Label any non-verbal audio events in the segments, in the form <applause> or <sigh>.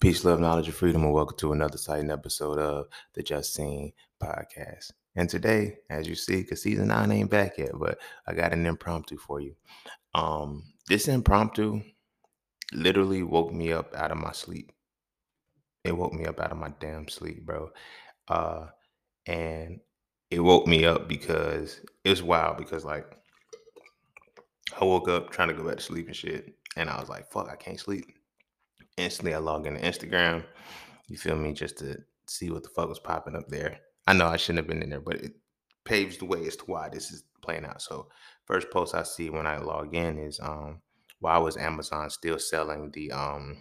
Peace, love, knowledge, and freedom, and welcome to another exciting episode of the Just Seen podcast. And today, as you see, because season nine ain't back yet, but I got an impromptu for you. Um, this impromptu literally woke me up out of my sleep. It woke me up out of my damn sleep, bro. Uh, and it woke me up because it was wild because like I woke up trying to go back to sleep and shit, and I was like, "Fuck, I can't sleep." Instantly, I log into Instagram. You feel me? Just to see what the fuck was popping up there. I know I shouldn't have been in there, but it paves the way as to why this is playing out. So, first post I see when I log in is um, why was Amazon still selling the um,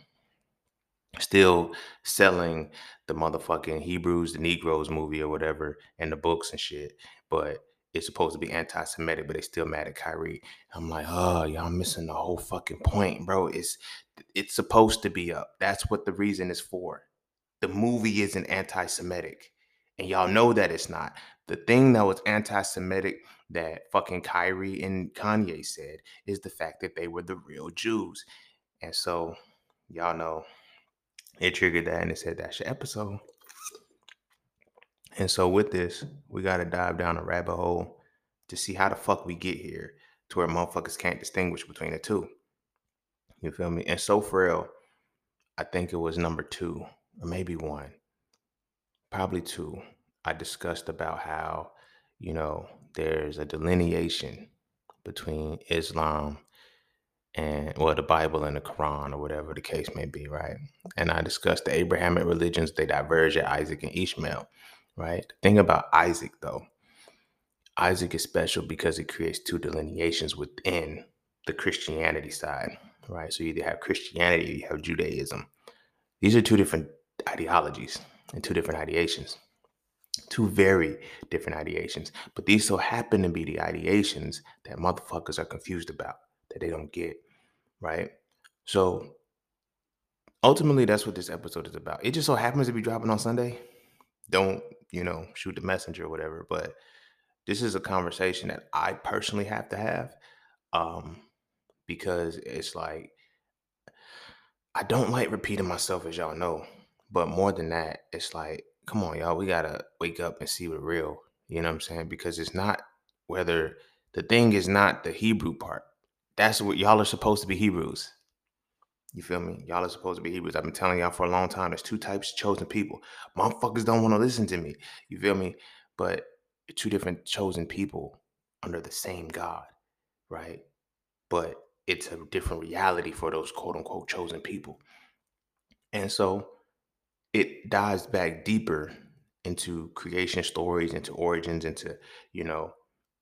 still selling the motherfucking Hebrews, the Negroes movie or whatever, and the books and shit, but it's supposed to be anti-Semitic, but they still mad at Kyrie. I'm like, oh, y'all missing the whole fucking point, bro. It's it's supposed to be up. That's what the reason is for. The movie isn't anti-Semitic. And y'all know that it's not. The thing that was anti-Semitic that fucking Kyrie and Kanye said is the fact that they were the real Jews. And so y'all know it triggered that and it said that's your episode. And so with this, we got to dive down a rabbit hole to see how the fuck we get here to where motherfuckers can't distinguish between the two. You feel me? And so frail, I think it was number two or maybe one, probably two. I discussed about how, you know, there's a delineation between Islam and well the bible and the quran or whatever the case may be right and i discussed the abrahamic religions they diverge at isaac and ishmael right the thing about isaac though isaac is special because it creates two delineations within the christianity side right so you either have christianity or you have judaism these are two different ideologies and two different ideations two very different ideations but these so happen to be the ideations that motherfuckers are confused about that they don't get right? So ultimately, that's what this episode is about. It just so happens to be dropping on Sunday. Don't, you know, shoot the messenger or whatever. But this is a conversation that I personally have to have um, because it's like, I don't like repeating myself, as y'all know. But more than that, it's like, come on, y'all, we got to wake up and see what real, you know what I'm saying? Because it's not whether the thing is not the Hebrew part. That's what y'all are supposed to be Hebrews. You feel me? Y'all are supposed to be Hebrews. I've been telling y'all for a long time. There's two types of chosen people. Motherfuckers don't want to listen to me. You feel me? But two different chosen people under the same God, right? But it's a different reality for those quote unquote chosen people. And so it dives back deeper into creation stories, into origins, into, you know,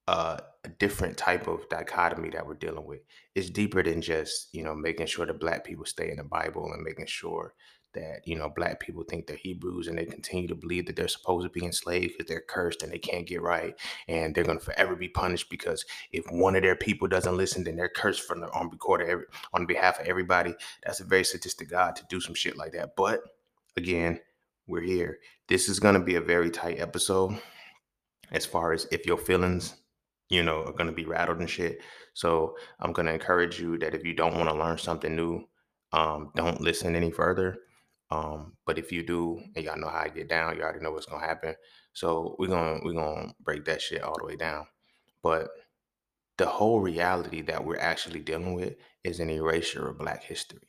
uh, a different type of dichotomy that we're dealing with. It's deeper than just you know making sure that black people stay in the Bible and making sure that you know black people think they're Hebrews and they continue to believe that they're supposed to be enslaved because they're cursed and they can't get right and they're going to forever be punished because if one of their people doesn't listen then they're cursed from the on record every, on behalf of everybody. That's a very sadistic God to do some shit like that. But again, we're here. This is going to be a very tight episode as far as if your feelings you know, are going to be rattled and shit. So I'm going to encourage you that if you don't want to learn something new, um, don't listen any further. Um, but if you do, and y'all know how I get down, you already know what's gonna happen. So we're gonna we're gonna break that shit all the way down. But the whole reality that we're actually dealing with is an erasure of Black history.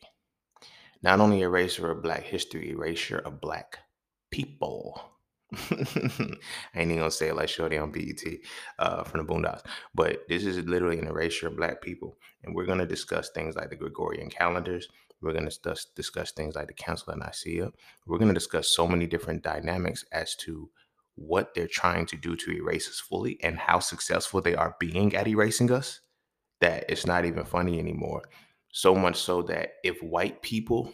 Not only erasure of Black history, erasure of Black people. <laughs> I ain't even gonna say it like Shorty on BET uh, from the Boondocks, but this is literally an erasure of Black people, and we're gonna discuss things like the Gregorian calendars. We're gonna discuss, discuss things like the Council of Nicaea. We're gonna discuss so many different dynamics as to what they're trying to do to erase us fully and how successful they are being at erasing us. That it's not even funny anymore. So much so that if white people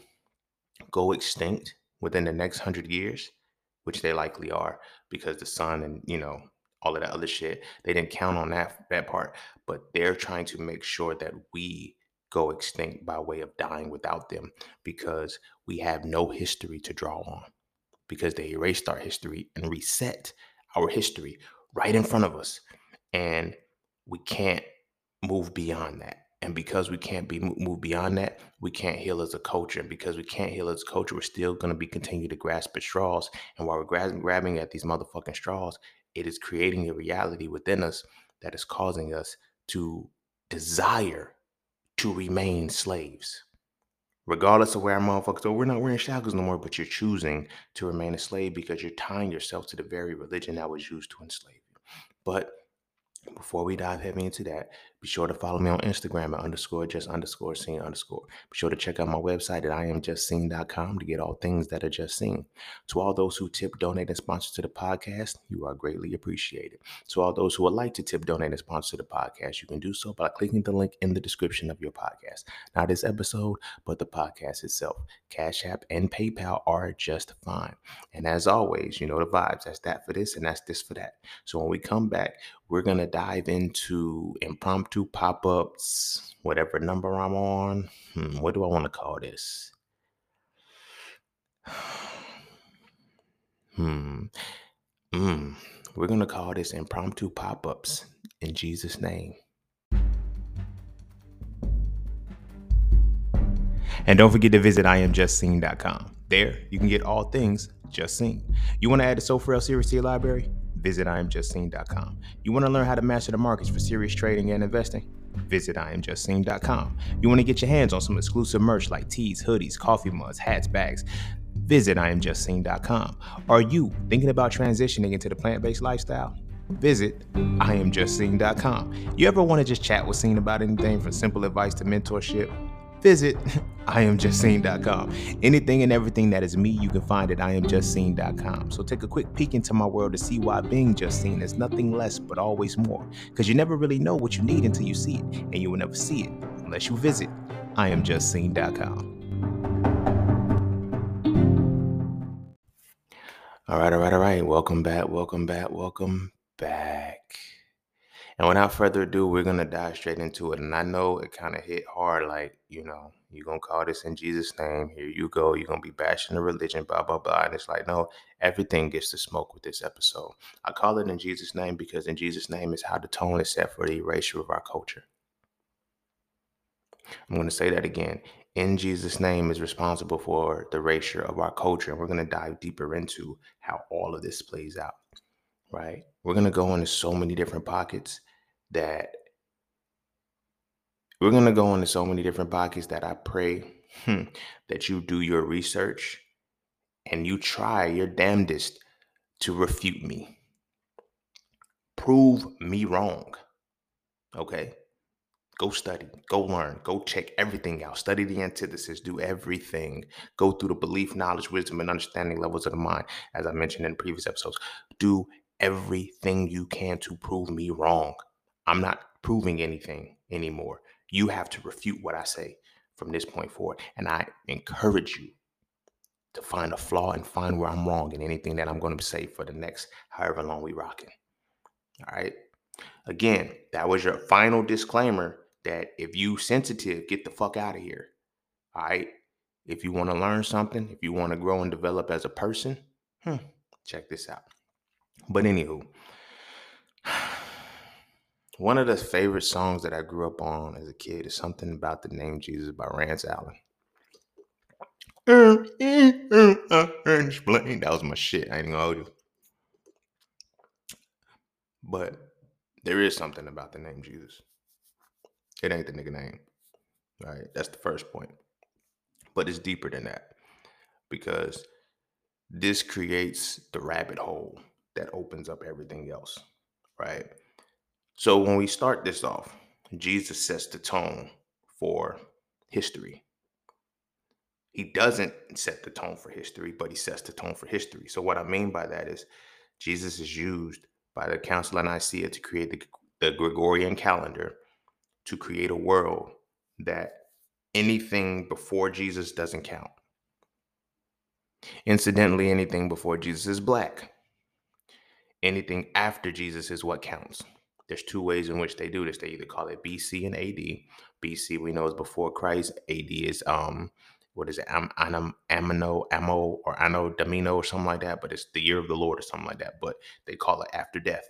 go extinct within the next hundred years which they likely are because the sun and you know all of that other shit they didn't count on that that part. But they're trying to make sure that we go extinct by way of dying without them because we have no history to draw on because they erased our history and reset our history right in front of us. And we can't move beyond that And because we can't be moved beyond that, we can't heal as a culture. And because we can't heal as a culture, we're still going to be continue to grasp at straws. And while we're grabbing, grabbing at these motherfucking straws, it is creating a reality within us that is causing us to desire to remain slaves. Regardless of where our motherfuckers are, we're not wearing shackles no more, but you're choosing to remain a slave because you're tying yourself to the very religion that was used to enslave you. But before we dive heavy into that, be sure to follow me on Instagram at underscore just underscore seen underscore. Be sure to check out my website at iamjustseen.com to get all things that are just seen. To all those who tip, donate, and sponsor to the podcast, you are greatly appreciated. To all those who would like to tip, donate, and sponsor the podcast, you can do so by clicking the link in the description of your podcast. Not this episode, but the podcast itself. Cash App and PayPal are just fine. And as always, you know the vibes. That's that for this and that's this for that. So when we come back, we're going to dive into impromptu pop ups, whatever number I'm on. Hmm, what do I want to call this? <sighs> Hmm. Hmm. We're going to call this impromptu pop ups in Jesus' name. And don't forget to visit IamJustSeen.com. There, you can get all things just seen. You want to add the So Frail series to your library? Visit IamJustSeen.com. You want to learn how to master the markets for serious trading and investing? Visit IamJustSeen.com. You want to get your hands on some exclusive merch like tees, hoodies, coffee mugs, hats, bags? Visit IamJustSeen.com. Are you thinking about transitioning into the plant-based lifestyle? Visit IamJustSeen.com. You ever want to just chat with Seen about anything from simple advice to mentorship? Visit <laughs> iamjustseen.com. Anything and everything that is me, you can find at iamjustseen.com. So take a quick peek into my world to see why being just seen is nothing less but always more. Because you never really know what you need until you see it, and you will never see it unless you visit iamjustseen.com. All right, all right, all right. Welcome back, welcome back, welcome back. And without further ado, we're gonna dive straight into it. And I know it kind of hit hard, like, you know, you're gonna call this in Jesus' name. Here you go. You're gonna be bashing the religion, blah, blah, blah. And it's like, no, everything gets to smoke with this episode. I call it in Jesus' name because in Jesus' name is how the tone is set for the erasure of our culture. I'm gonna say that again. In Jesus' name is responsible for the erasure of our culture. And we're gonna dive deeper into how all of this plays out right? We're going to go into so many different pockets that we're going to go into so many different pockets that I pray hmm, that you do your research and you try your damnedest to refute me. Prove me wrong. Okay? Go study, go learn, go check everything out. Study the antithesis, do everything. Go through the belief, knowledge, wisdom, and understanding levels of the mind, as I mentioned in previous episodes. Do everything you can to prove me wrong. I'm not proving anything anymore. You have to refute what I say from this point forward. And I encourage you to find a flaw and find where I'm wrong in anything that I'm going to say for the next however long we rocking. All right. Again, that was your final disclaimer that if you sensitive, get the fuck out of here. All right. If you want to learn something, if you want to grow and develop as a person, hmm, check this out. But anywho, <sighs> one of the favorite songs that I grew up on as a kid is something about the name Jesus by Rance Allen. That was my shit. I ain't gonna hold you. But there is something about the name Jesus. It ain't the nigga name. Right? That's the first point. But it's deeper than that. Because this creates the rabbit hole that opens up everything else, right? So when we start this off, Jesus sets the tone for history. He doesn't set the tone for history, but he sets the tone for history. So what I mean by that is Jesus is used by the Council of Nicaea to create the, the Gregorian calendar to create a world that anything before Jesus doesn't count. Incidentally, anything before Jesus is black anything after Jesus is what counts. There's two ways in which they do this. They either call it BC and AD. BC we know is before Christ. AD is um what is it? Am, anam, amino, amo, or anno domino, or something like that. But it's the year of the Lord or something like that. But they call it after death.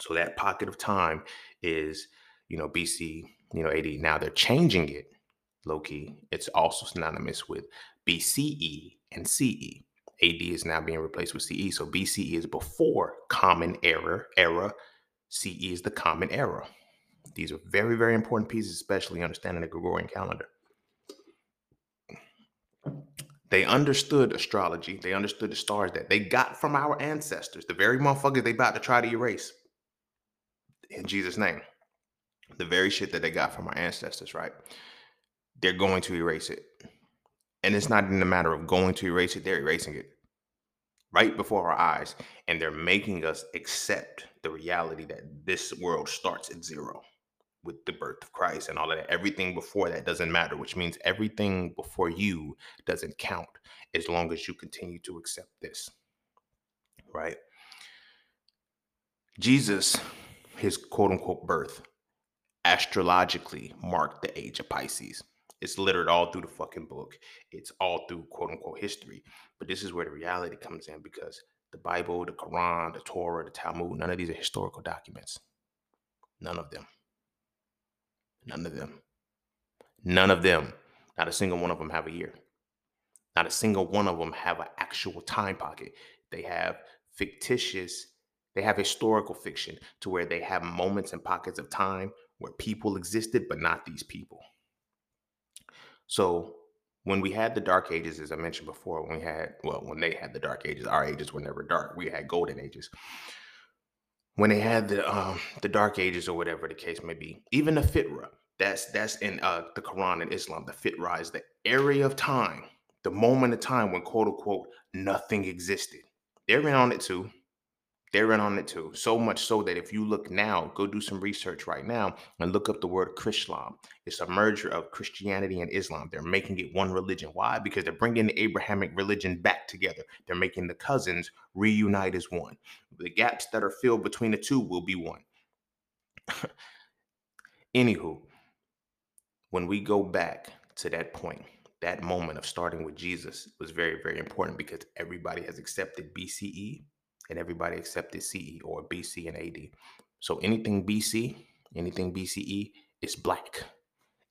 So that pocket of time is, you know, BC you know, AD. Now they're changing it, low key. It's also synonymous with BCE and CE. AD is now being replaced with CE. So BCE is before common era era. CE is the common era. These are very, very important pieces, especially understanding the Gregorian calendar. They understood astrology. They understood the stars that they got from our ancestors, the very motherfuckers they about to try to erase. In Jesus' name. The very shit that they got from our ancestors, right? They're going to erase it. And it's not even a matter of going to erase it, they're erasing it right before our eyes. And they're making us accept the reality that this world starts at zero with the birth of Christ and all of that. Everything before that doesn't matter, which means everything before you doesn't count as long as you continue to accept this. Right? Jesus, his quote unquote birth, astrologically marked the age of Pisces. It's littered all through the fucking book. It's all through quote unquote history. But this is where the reality comes in because the Bible, the Quran, the Torah, the Talmud, none of these are historical documents. None of them. None of them. None of them. Not a single one of them have a year. Not a single one of them have an actual time pocket. They have fictitious, they have historical fiction to where they have moments and pockets of time where people existed, but not these people. So when we had the dark ages, as I mentioned before, when we had, well, when they had the dark ages, our ages were never dark. We had golden ages. When they had the um the dark ages or whatever the case may be even the fitra that's that's in uh the quran and islam the fitra is the area of time the moment of time when quote unquote nothing existed. They're in on it too they're in on it too so much so that if you look now go do some research right now and look up the word chrislam. It's a merger of christianity and islam. They're making it one religion. Why? Because they're bringing the abrahamic religion back together. They're making the cousins reunite as one. The gaps that are filled between the two will be one. <laughs> Anywho, when we go back to that point, that moment of starting with Jesus was very, very important because everybody has accepted BCE and everybody accepted CE or BC and AD. So anything BC, anything BCE is black.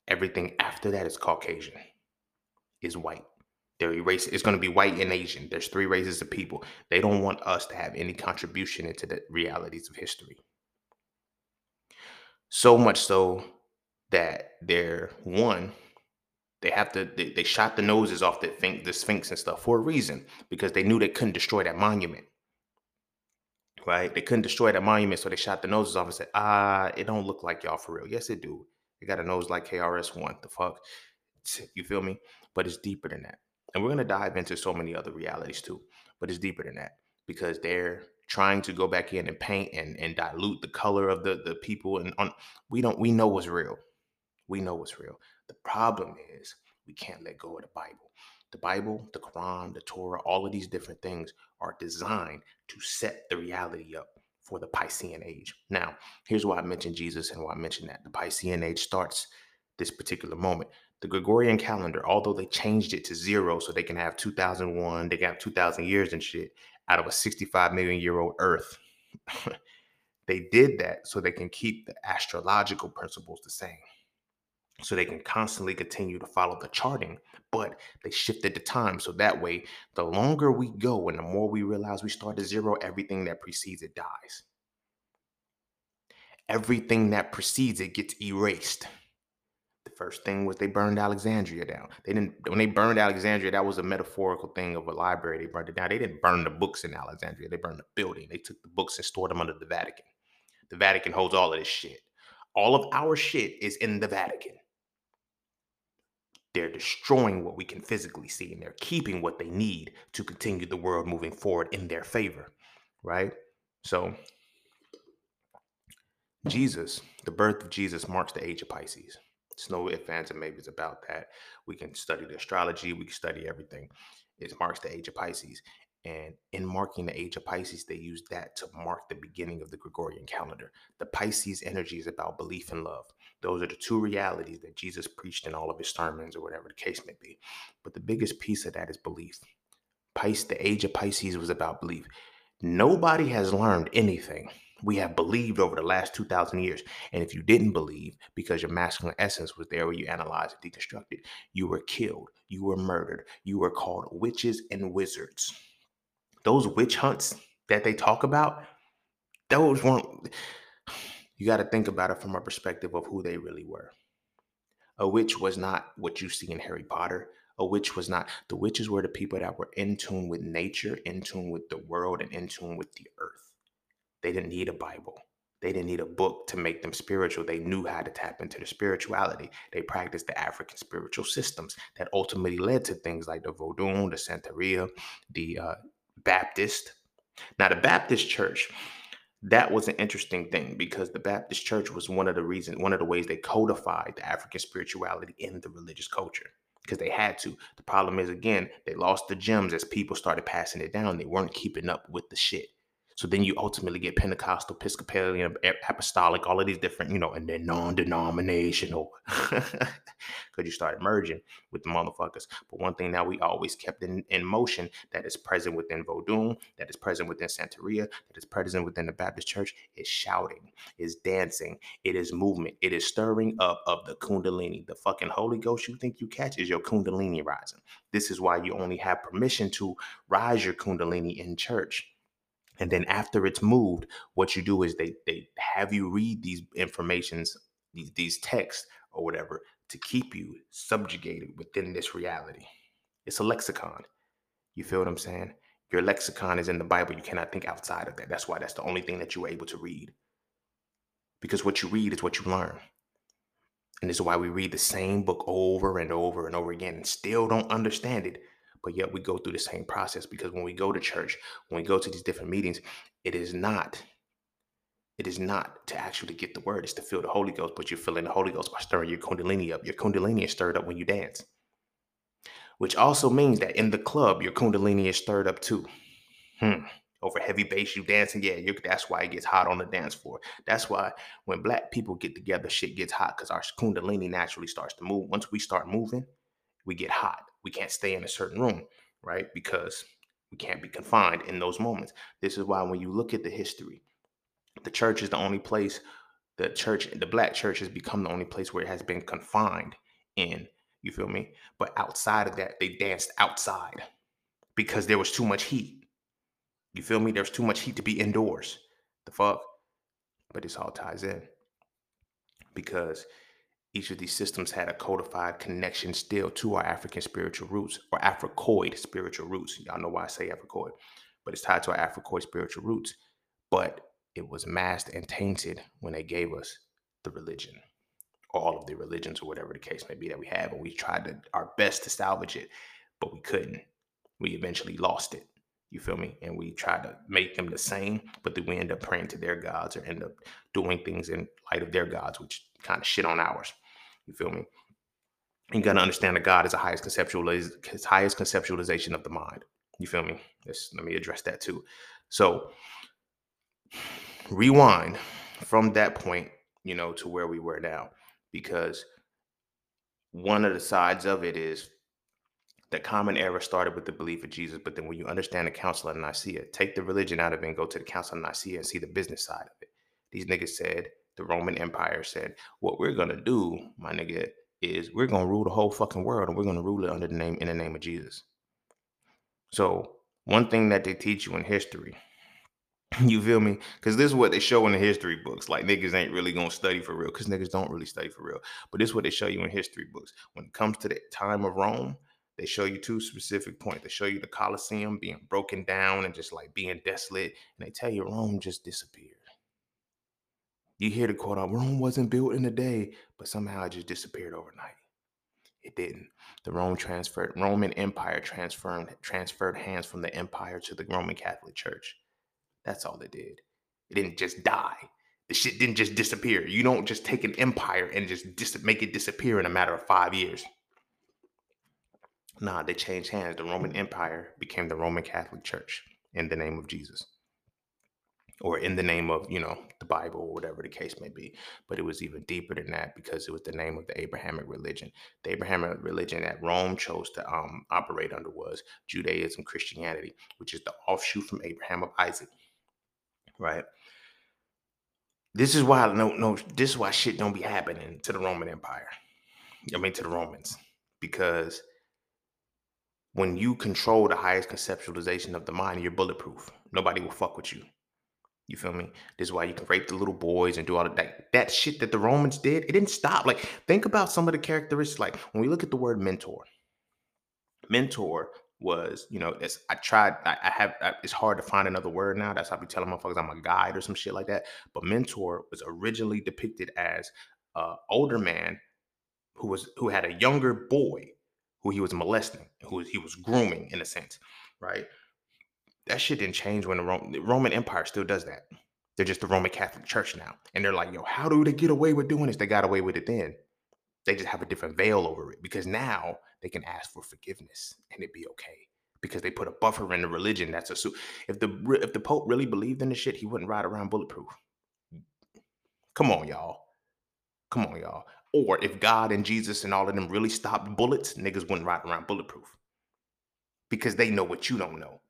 Everything after that is Caucasian, is white. They're erasing. It's going to be white and Asian. There's three races of people. They don't want us to have any contribution into the realities of history. So much so that they're one. They have to. They, they shot the noses off the, the Sphinx and stuff for a reason because they knew they couldn't destroy that monument. Right? They couldn't destroy that monument, so they shot the noses off and said, "Ah, it don't look like y'all for real." Yes, it do. It got a nose like KRS One. The fuck, you feel me? But it's deeper than that. And we're going to dive into so many other realities too, but it's deeper than that because they're trying to go back in and paint and, and dilute the color of the, the people. And on, we don't, we know what's real. We know what's real. The problem is we can't let go of the Bible. The Bible, the Quran, the Torah, all of these different things are designed to set the reality up for the Piscean age. Now, here's why I mentioned Jesus and why I mentioned that. The Piscean age starts this particular moment the Gregorian calendar, although they changed it to zero so they can have 2001, they got 2000 years and shit out of a 65 million year old Earth. <laughs> they did that so they can keep the astrological principles the same. So they can constantly continue to follow the charting, but they shifted the time. So that way, the longer we go and the more we realize we start at zero, everything that precedes it dies. Everything that precedes it gets erased. The first thing was they burned Alexandria down. They didn't when they burned Alexandria, that was a metaphorical thing of a library. They burned it down. They didn't burn the books in Alexandria. They burned the building. They took the books and stored them under the Vatican. The Vatican holds all of this shit. All of our shit is in the Vatican. They're destroying what we can physically see and they're keeping what they need to continue the world moving forward in their favor, right? So Jesus, the birth of Jesus marks the age of Pisces. It's no ifs, ands, and maybes about that. We can study the astrology, we can study everything. It marks the age of Pisces. And in marking the age of Pisces, they use that to mark the beginning of the Gregorian calendar. The Pisces energy is about belief and love. Those are the two realities that Jesus preached in all of his sermons or whatever the case may be. But the biggest piece of that is belief. Pisces, the age of Pisces was about belief. Nobody has learned anything we have believed over the last 2,000 years. And if you didn't believe because your masculine essence was there where you analyzed and deconstructed, you were killed, you were murdered, you were called witches and wizards. Those witch hunts that they talk about, those weren't, you got to think about it from a perspective of who they really were. A witch was not what you see in Harry Potter. A witch was not, the witches were the people that were in tune with nature, in tune with the world, and in tune with the earth they didn't need a Bible. They didn't need a book to make them spiritual. They knew how to tap into the spirituality. They practiced the African spiritual systems that ultimately led to things like the Vodun, the Santeria, the uh, Baptist. Now, the Baptist church, that was an interesting thing because the Baptist church was one of the reasons, one of the ways they codified the African spirituality in the religious culture because they had to. The problem is, again, they lost the gems as people started passing it down. They weren't keeping up with the shit. So then you ultimately get Pentecostal, Episcopalian, Apostolic, all of these different, you know, and then non-denominational, <laughs> because you start merging with the motherfuckers. But one thing that we always kept in, in motion that is present within Vodun, that is present within Santeria, that is present within the Baptist Church is shouting, is dancing, it is movement, it is stirring up of the Kundalini. The fucking Holy Ghost you think you catch is your Kundalini rising. This is why you only have permission to rise your Kundalini in church and then after it's moved what you do is they they have you read these informations these, these texts or whatever to keep you subjugated within this reality. It's a lexicon. You feel what i'm saying? Your lexicon is in the bible. You cannot think outside of that. That's why that's the only thing that you're able to read. Because what you read is what you learn. And this is why we read the same book over and over and over again and still don't understand it but yet we go through the same process because when we go to church, when we go to these different meetings, it is not it is not to actually get the word, it's to feel the Holy Ghost, but you're feeling the Holy Ghost by stirring your Kundalini up. Your Kundalini is stirred up when you dance, which also means that in the club, your Kundalini is stirred up too. Hmm. Over heavy bass, you dancing, yeah, that's why it gets hot on the dance floor. That's why when black people get together, shit gets hot because our Kundalini naturally starts to move. Once we start moving, we get hot we can't stay in a certain room, right? Because we can't be confined in those moments. This is why when you look at the history, the church is the only place, the church, the black church has become the only place where it has been confined in. You feel me? But outside of that, they danced outside because there was too much heat. You feel me? There's too much heat to be indoors. The fuck? But this all ties in because each of these systems had a codified connection still to our African spiritual roots or Africoid spiritual roots. Y'all know why I say Africoid, but it's tied to our Africoid spiritual roots. But it was masked and tainted when they gave us the religion, all of the religions or whatever the case may be that we have. And we tried to, our best to salvage it, but we couldn't. We eventually lost it. You feel me? And we try to make them the same, but then we end up praying to their gods or end up doing things in light of their gods, which kind of shit on ours. You feel me? You got to understand that God is the highest conceptual, his highest conceptualization of the mind. You feel me? Let's, let me address that too. So, rewind from that point, you know, to where we were now, because one of the sides of it is the common error started with the belief of Jesus, but then when you understand the Council of Nicaea, take the religion out of it and go to the Council of Nicaea and see the business side of it. These niggas said, the Roman Empire said, what we're gonna do, my nigga, is we're gonna rule the whole fucking world and we're gonna rule it under the name in the name of Jesus. So one thing that they teach you in history, <clears throat> you feel me? Because this is what they show in the history books. Like niggas ain't really gonna study for real, because niggas don't really study for real. But this is what they show you in history books. When it comes to the time of Rome, they show you two specific points. They show you the Colosseum being broken down and just like being desolate. And they tell you Rome just disappeared. You hear the quote out Rome wasn't built in a day, but somehow it just disappeared overnight. It didn't. The Rome transferred Roman Empire transferred transferred hands from the empire to the Roman Catholic Church. That's all it did. It didn't just die. The shit didn't just disappear. You don't just take an empire and just dis- make it disappear in a matter of five years. Nah, they changed hands. The Roman Empire became the Roman Catholic Church in the name of Jesus. Or in the name of, you know, the Bible or whatever the case may be. But it was even deeper than that because it was the name of the Abrahamic religion. The Abrahamic religion that Rome chose to um, operate under was Judaism, Christianity, which is the offshoot from Abraham of Isaac. Right? This is why no no this is why shit don't be happening to the Roman Empire. I mean to the Romans. Because when you control the highest conceptualization of the mind, you're bulletproof. Nobody will fuck with you. You feel me? This is why you can rape the little boys and do all of that. That shit that the Romans did, it didn't stop. Like, think about some of the characteristics. Like, when we look at the word mentor, mentor was, you know, it's, I tried, I, I have, I, it's hard to find another word now. That's how I be telling motherfuckers I'm a guide or some shit like that. But mentor was originally depicted as an older man who was, who had a younger boy who he was molesting, who he was grooming in a sense, right? That shit didn't change when the, the Roman Empire still does that. They're just the Roman Catholic Church now. And they're like, yo, how do they get away with doing this? They got away with it then. They just have a different veil over it because now they can ask for forgiveness and it be okay because they put a buffer in the religion that's a su- if the if the pope really believed in the shit he wouldn't ride around bulletproof come on y'all come on y'all or if god and jesus and all of them really stopped bullets niggas wouldn't ride around bulletproof because they know what you don't know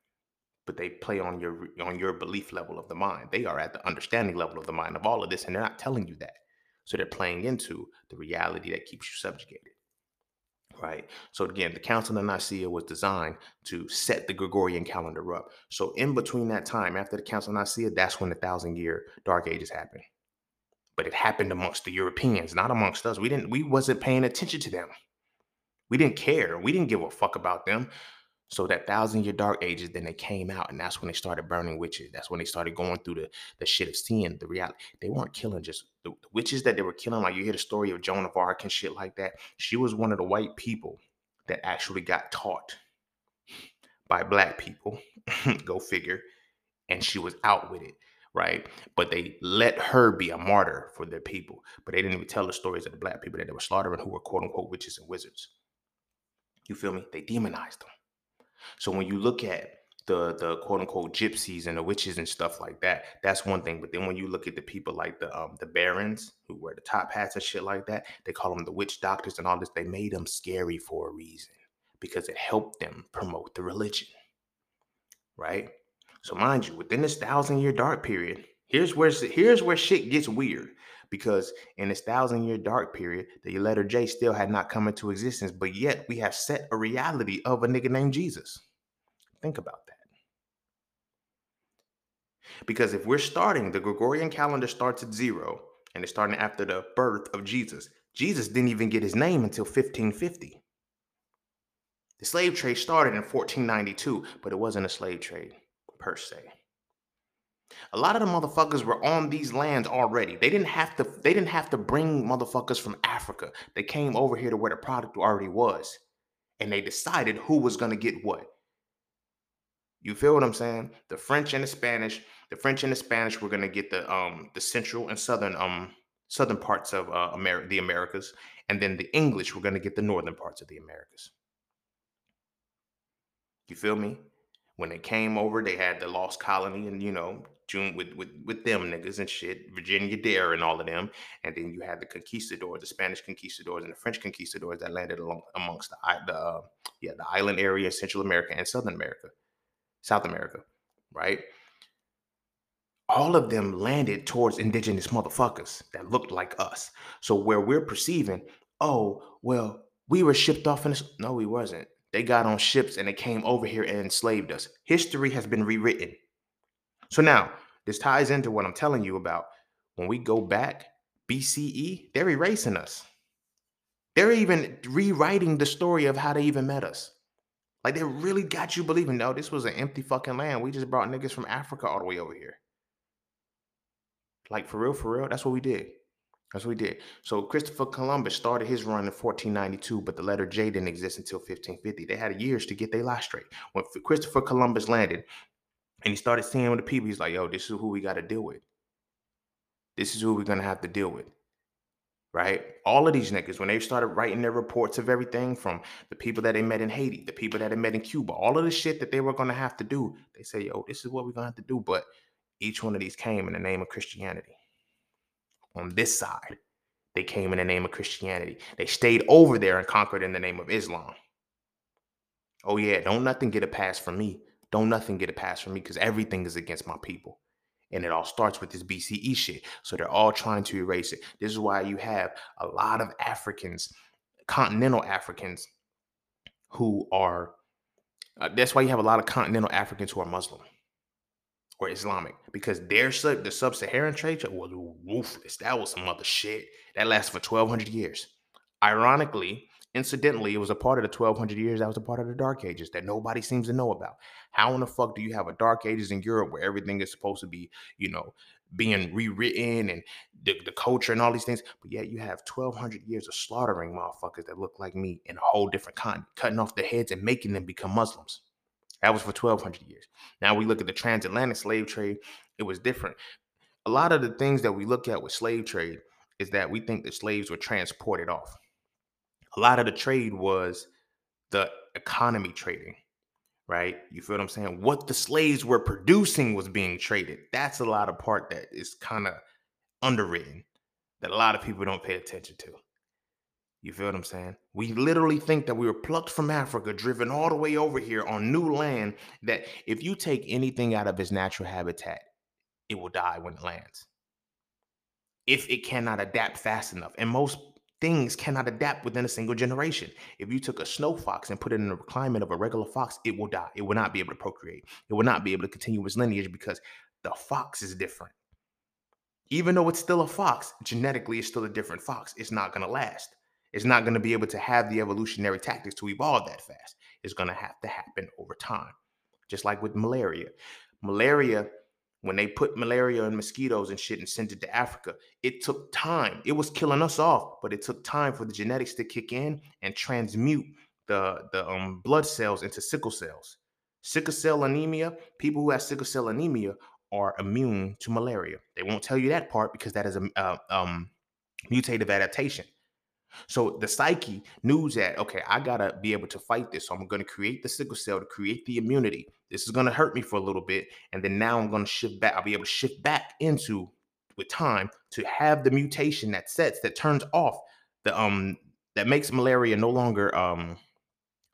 but they play on your on your belief level of the mind they are at the understanding level of the mind of all of this and they're not telling you that so they're playing into the reality that keeps you subjugated right? So again, the Council of Nicaea was designed to set the Gregorian calendar up. So in between that time, after the Council of Nicaea, that's when the thousand year dark ages happened. But it happened amongst the Europeans, not amongst us. We didn't, we wasn't paying attention to them. We didn't care. We didn't give a fuck about them. So that thousand year dark ages, then they came out, and that's when they started burning witches. That's when they started going through the, the shit of seeing the reality. They weren't killing just the, the witches that they were killing. Like you hear the story of Joan of Arc and shit like that. She was one of the white people that actually got taught by black people. <laughs> Go figure. And she was out with it, right? But they let her be a martyr for their people. But they didn't even tell the stories of the black people that they were slaughtering who were quote unquote witches and wizards. You feel me? They demonized them. So when you look at the the quote unquote gypsies and the witches and stuff like that, that's one thing. But then when you look at the people like the um, the barons who wear the top hats and shit like that, they call them the witch doctors and all this. They made them scary for a reason because it helped them promote the religion, right? So mind you, within this thousand year dark period, here's where here's where shit gets weird because in this thousand year dark period, the letter J still had not come into existence, but yet we have set a reality of a nigga named Jesus. Think about that. Because if we're starting, the Gregorian calendar starts at zero and it's starting after the birth of Jesus. Jesus didn't even get his name until 1550. The slave trade started in 1492, but it wasn't a slave trade per se. A lot of the motherfuckers were on these lands already. They didn't have to they didn't have to bring motherfuckers from Africa. They came over here to where the product already was. And they decided who was going to get what. You feel what I'm saying? The French and the Spanish, the French and the Spanish were going to get the um the central and southern um southern parts of uh, America, the Americas, and then the English were going to get the northern parts of the Americas. You feel me? When they came over, they had the lost colony and you know June with with with them niggas and shit, Virginia Dare and all of them, and then you had the conquistadors, the Spanish conquistadors and the French conquistadors that landed along amongst the the uh, yeah the island area, Central America and Southern America, South America, right? All of them landed towards indigenous motherfuckers that looked like us. So where we're perceiving, oh well, we were shipped off in this. No, we wasn't. They got on ships and they came over here and enslaved us. History has been rewritten. So now this ties into what I'm telling you about. When we go back BCE, they're erasing us. They're even rewriting the story of how they even met us. Like they really got you believing, no, this was an empty fucking land. We just brought niggas from Africa all the way over here. Like for real, for real, that's what we did. That's what we did. So Christopher Columbus started his run in 1492, but the letter J didn't exist until 1550. They had years to get their lie straight. When Christopher Columbus landed, and he started seeing the people, he's like, yo, this is who we got to deal with. This is who we're going to have to deal with. Right? All of these niggas, when they started writing their reports of everything from the people that they met in Haiti, the people that they met in Cuba, all of the shit that they were going to have to do, they say, yo, this is what we're going to have to do. But each one of these came in the name of Christianity. On this side, they came in the name of Christianity. They stayed over there and conquered in the name of Islam. Oh, yeah, don't nothing get a pass from me. Don't nothing get a pass from me because everything is against my people. And it all starts with this BCE shit. So they're all trying to erase it. This is why you have a lot of Africans, continental Africans, who are, uh, that's why you have a lot of continental Africans who are Muslim or Islamic because their sub the sub-Saharan trade was ruthless. That was some other shit that lasted for 1200 years. Ironically, incidentally, it was a part of the 1200 years that was a part of the Dark Ages that nobody seems to know about. How in the fuck do you have a Dark Ages in Europe where everything is supposed to be, you know, being rewritten and the, the culture and all these things, but yet you have 1200 years of slaughtering motherfuckers that look like me in a whole different continent, cutting off their heads and making them become Muslims. That was for 1200 years. Now we look at the transatlantic slave trade, it was different. A lot of the things that we look at with slave trade is that we think the slaves were transported off. A lot of the trade was the economy trading, right? You feel what I'm saying? What the slaves were producing was being traded. That's a lot of part that is kind of underwritten that a lot of people don't pay attention to. You feel what I'm saying? We literally think that we were plucked from Africa, driven all the way over here on new land. That if you take anything out of its natural habitat, it will die when it lands. If it cannot adapt fast enough. And most things cannot adapt within a single generation. If you took a snow fox and put it in the climate of a regular fox, it will die. It will not be able to procreate. It will not be able to continue its lineage because the fox is different. Even though it's still a fox, genetically it's still a different fox. It's not going to last. It's not going to be able to have the evolutionary tactics to evolve that fast. It's going to have to happen over time. Just like with malaria. Malaria, when they put malaria in mosquitoes and shit and sent it to Africa, it took time. It was killing us off, but it took time for the genetics to kick in and transmute the, the um, blood cells into sickle cells. Sickle cell anemia, people who have sickle cell anemia are immune to malaria. They won't tell you that part because that is a uh, um, mutative adaptation. So the psyche knew that, okay, I gotta be able to fight this. So I'm gonna create the sickle cell to create the immunity. This is gonna hurt me for a little bit. And then now I'm gonna shift back. I'll be able to shift back into with time to have the mutation that sets that turns off the um that makes malaria no longer um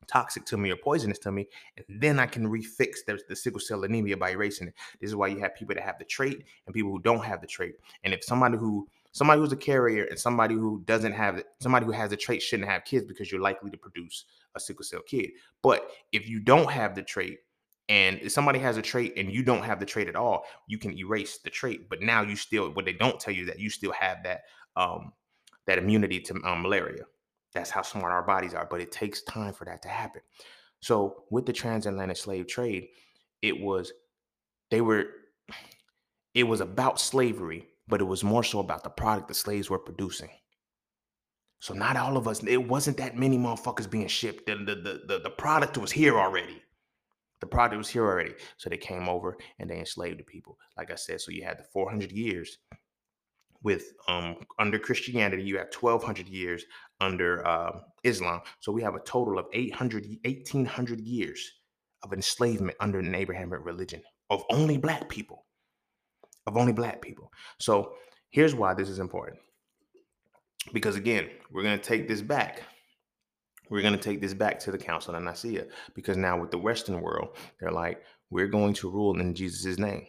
toxic to me or poisonous to me, and then I can refix the, the sickle cell anemia by erasing it. This is why you have people that have the trait and people who don't have the trait. And if somebody who somebody who's a carrier and somebody who doesn't have it, somebody who has a trait shouldn't have kids because you're likely to produce a sickle cell kid. But if you don't have the trait, and if somebody has a trait and you don't have the trait at all, you can erase the trait. But now you still, what they don't tell you that you still have that um, that immunity to um, malaria. That's how smart our bodies are. But it takes time for that to happen. So with the transatlantic slave trade, it was they were it was about slavery but it was more so about the product the slaves were producing. So not all of us, it wasn't that many motherfuckers being shipped. The, the, the, the product was here already. The product was here already. So they came over and they enslaved the people. Like I said, so you had the 400 years with um under Christianity, you have 1200 years under uh, Islam. So we have a total of 800, 1800 years of enslavement under an Abrahamic religion of only black people of only black people. So here's why this is important. Because again, we're going to take this back. We're going to take this back to the Council of Nicaea because now with the Western world, they're like, we're going to rule in Jesus' name.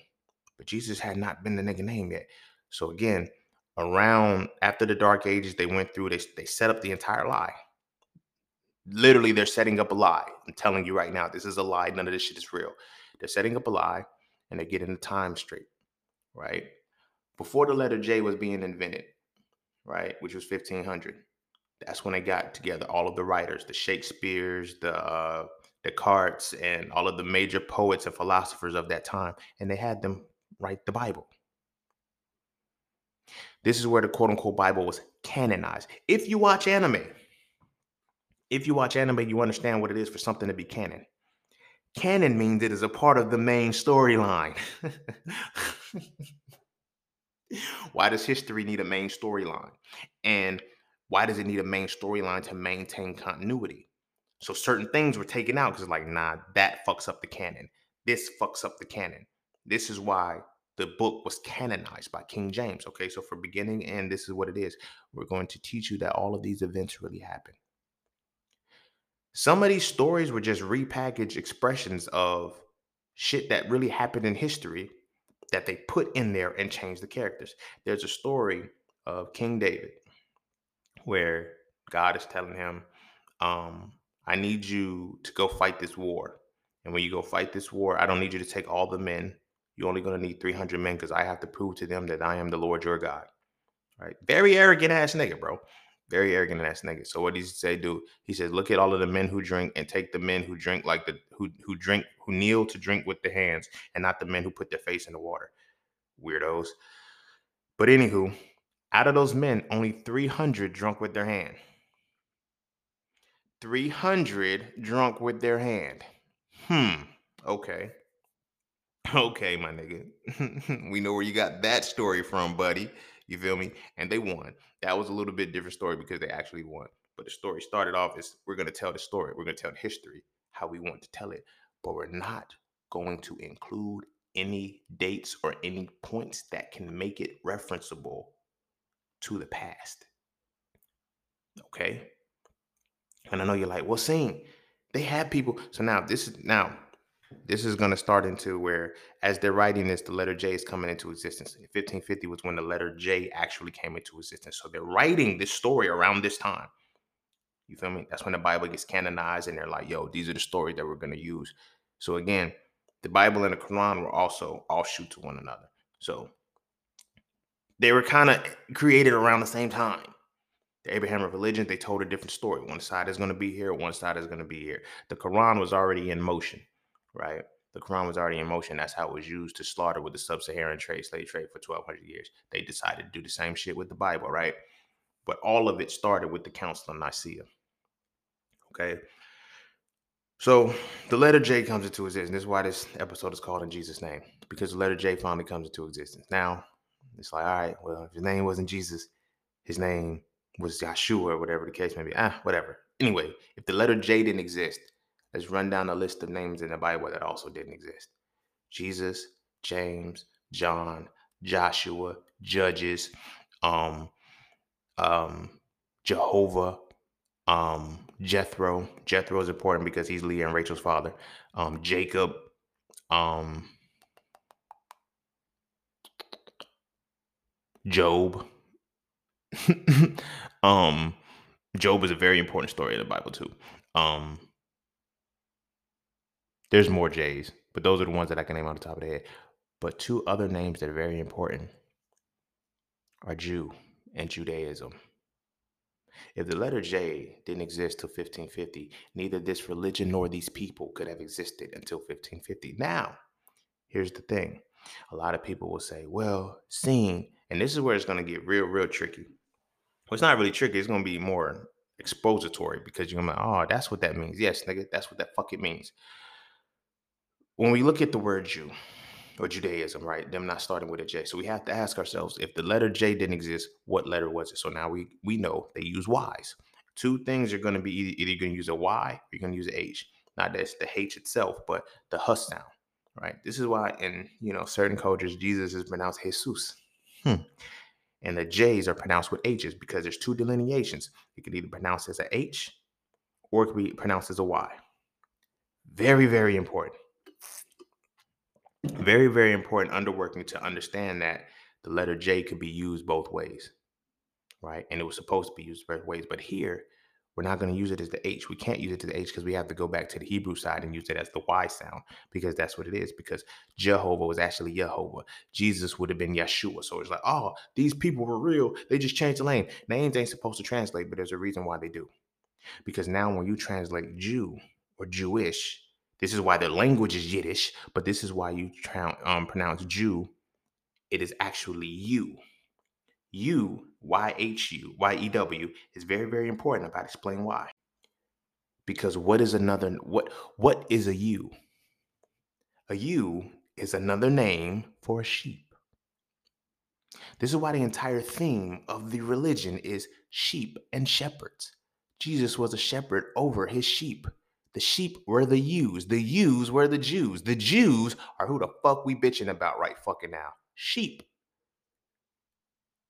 But Jesus had not been the nigga name yet. So again, around after the Dark Ages, they went through, they, they set up the entire lie. Literally, they're setting up a lie. I'm telling you right now, this is a lie. None of this shit is real. They're setting up a lie and they're getting the time straight right? Before the letter J was being invented, right, which was 1500. That's when they got together all of the writers, the Shakespeare's, the uh, Descartes, and all of the major poets and philosophers of that time, and they had them write the Bible. This is where the quote unquote Bible was canonized. If you watch anime, if you watch anime, you understand what it is for something to be canon. Canon means it is a part of the main storyline. <laughs> why does history need a main storyline? And why does it need a main storyline to maintain continuity? So certain things were taken out because like, nah, that fucks up the canon. This fucks up the canon. This is why the book was canonized by King James. Okay, so for beginning and this is what it is. We're going to teach you that all of these events really happened. Some of these stories were just repackaged expressions of shit that really happened in history that they put in there and changed the characters. There's a story of King David where God is telling him, um, I need you to go fight this war. And when you go fight this war, I don't need you to take all the men. You're only going to need 300 men because I have to prove to them that I am the Lord your God. Right? Very arrogant ass nigga, bro. Very arrogant ass nigga. So what does he say? Do he says, look at all of the men who drink and take the men who drink like the who who drink who kneel to drink with the hands and not the men who put their face in the water. Weirdos. But anywho, out of those men, only 300 drunk with their hand. 300 drunk with their hand. Hmm. Okay. Okay, my nigga. <laughs> we know where you got that story from, buddy. You feel me? And they won. That was a little bit different story because they actually won. But the story started off as we're going to tell the story. We're going to tell the history how we want to tell it. But we're not going to include any dates or any points that can make it referenceable to the past. Okay? And I know you're like, well, seeing they had people. So now this is now this is going to start into where as they're writing this the letter j is coming into existence. 1550 was when the letter j actually came into existence. So they're writing this story around this time. You feel me? That's when the bible gets canonized and they're like yo these are the stories that we're going to use. So again the bible and the quran were also offshoot to one another. So they were kind of created around the same time. The Abrahamic religion, they told a different story. One side is going to be here, one side is going to be here. The Quran was already in motion right? The Quran was already in motion. That's how it was used to slaughter with the sub-Saharan trade, slave trade for 1200 years. They decided to do the same shit with the Bible, right? But all of it started with the Council of Nicaea. Okay. So the letter J comes into existence. This is why this episode is called in Jesus' name, because the letter J finally comes into existence. Now, it's like, all right, well, if his name wasn't Jesus, his name was Yeshua, or whatever the case may be. Ah, whatever. Anyway, if the letter J didn't exist, Let's run down a list of names in the Bible that also didn't exist Jesus, James, John, Joshua, Judges, um, um, Jehovah, um, Jethro. Jethro is important because he's Leah and Rachel's father. Um, Jacob, um, Job. <laughs> um, Job is a very important story in the Bible too. Um, there's more J's, but those are the ones that I can name on the top of the head. But two other names that are very important are Jew and Judaism. If the letter J didn't exist till 1550, neither this religion nor these people could have existed until 1550. Now, here's the thing. A lot of people will say, well, seeing, and this is where it's going to get real, real tricky. Well, it's not really tricky. It's going to be more expository because you're going to be like, oh, that's what that means. Yes, nigga, that's what that fuck it means when we look at the word Jew or Judaism, right? Them not starting with a J. So we have to ask ourselves if the letter J didn't exist, what letter was it? So now we we know they use Y's. Two things are going to be either, either you're going to use a Y or you're going to use an H. Not that it's the H itself, but the hus sound, right? This is why in you know certain cultures Jesus is pronounced Jesus. Hmm. And the J's are pronounced with H's because there's two delineations. It can either pronounce as a H or it can be pronounced as a Y. Very, very important very, very important underworking to understand that the letter J could be used both ways, right? And it was supposed to be used both ways. But here, we're not going to use it as the H. We can't use it to the H because we have to go back to the Hebrew side and use it as the Y sound because that's what it is. Because Jehovah was actually Jehovah. Jesus would have been Yeshua. So it's like, oh, these people were real. They just changed the name. Names ain't supposed to translate, but there's a reason why they do. Because now when you translate Jew or Jewish, this is why the language is Yiddish, but this is why you um, pronounce Jew. It is actually you. You, Y H U, Y E W, is very, very important. About explain why. Because what is another what what is a you? A ewe is another name for a sheep. This is why the entire theme of the religion is sheep and shepherds. Jesus was a shepherd over his sheep. The sheep were the ewes. The ewes were the Jews. The Jews are who the fuck we bitching about right fucking now. Sheep.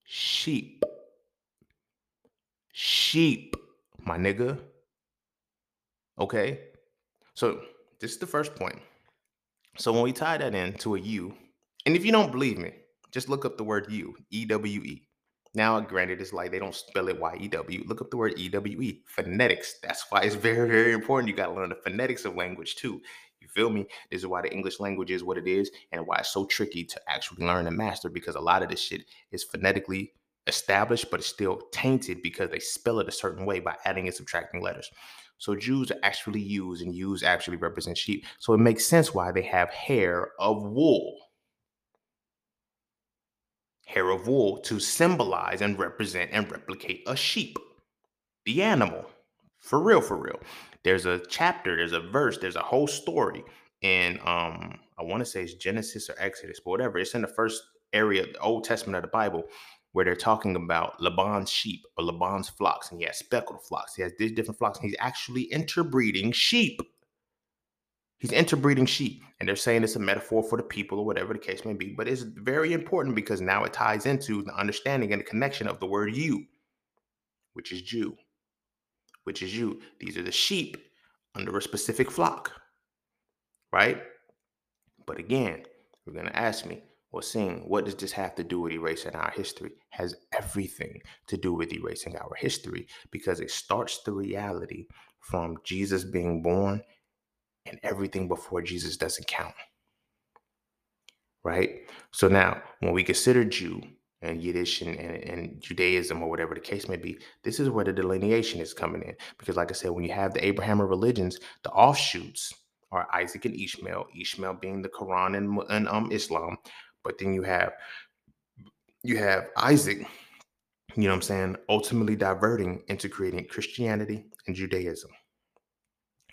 Sheep. Sheep, my nigga. Okay. So this is the first point. So when we tie that in to a U, And if you don't believe me, just look up the word you, E W E. Now, granted, it's like they don't spell it Y E W. Look up the word E W E. Phonetics. That's why it's very, very important. You got to learn the phonetics of language too. You feel me? This is why the English language is what it is and why it's so tricky to actually learn and master because a lot of this shit is phonetically established, but it's still tainted because they spell it a certain way by adding and subtracting letters. So Jews actually ewes, and ewes actually represent sheep. So it makes sense why they have hair of wool. Hair of wool to symbolize and represent and replicate a sheep, the animal. For real, for real. There's a chapter, there's a verse, there's a whole story in um, I want to say it's Genesis or Exodus, but whatever. It's in the first area, of the Old Testament of the Bible, where they're talking about Laban's sheep or Laban's flocks, and he has speckled flocks. He has these different flocks, and he's actually interbreeding sheep. He's interbreeding sheep, and they're saying it's a metaphor for the people or whatever the case may be. But it's very important because now it ties into the understanding and the connection of the word you, which is Jew, which is you. These are the sheep under a specific flock, right? But again, you're going to ask me, or seeing what does this have to do with erasing our history has everything to do with erasing our history because it starts the reality from Jesus being born and everything before Jesus doesn't count. Right? So now, when we consider Jew and Yiddish and, and, and, Judaism or whatever the case may be, this is where the delineation is coming in. Because, like I said, when you have the Abrahamic religions, the offshoots are Isaac and Ishmael, Ishmael being the Quran and, and um, Islam, but then you have you have Isaac, you know what I'm saying, ultimately diverting into creating Christianity and Judaism.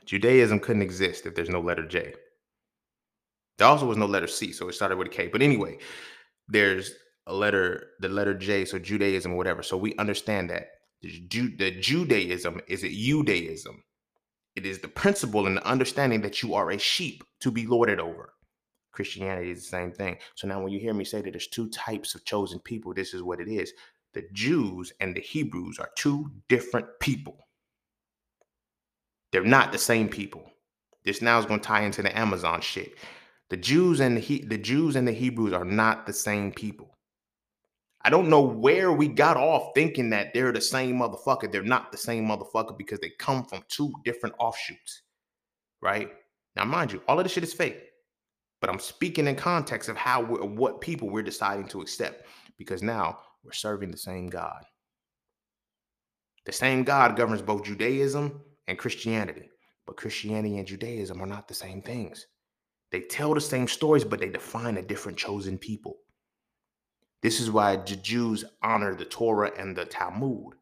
Judaism couldn't exist if there's no letter J. There also was no letter C, so it started with a K. But anyway, there's a letter, the letter J, so Judaism, or whatever. So we understand that the, Judaism is a Judaism. It is the principle and the understanding that you are a sheep to be lorded over. Christianity is the same thing. So now when you hear me say that there's two types of chosen people, this is what it is. The Jews and the Hebrews are two different people. They're not the same people. This now is going to tie into the Amazon shit. The Jews and the he- the Jews and the Hebrews are not the same people. I don't know where we got off thinking that they're the same motherfucker. They're not the same motherfucker because they come from two different offshoots. Right? Now, mind you, all of this shit is fake. But I'm speaking in context of how what people we're deciding to accept because now we're serving the same God. The same God governs both Judaism and Christianity, but Christianity and Judaism are not the same things. They tell the same stories, but they define a different chosen people. This is why the Jews honor the Torah and the Talmud,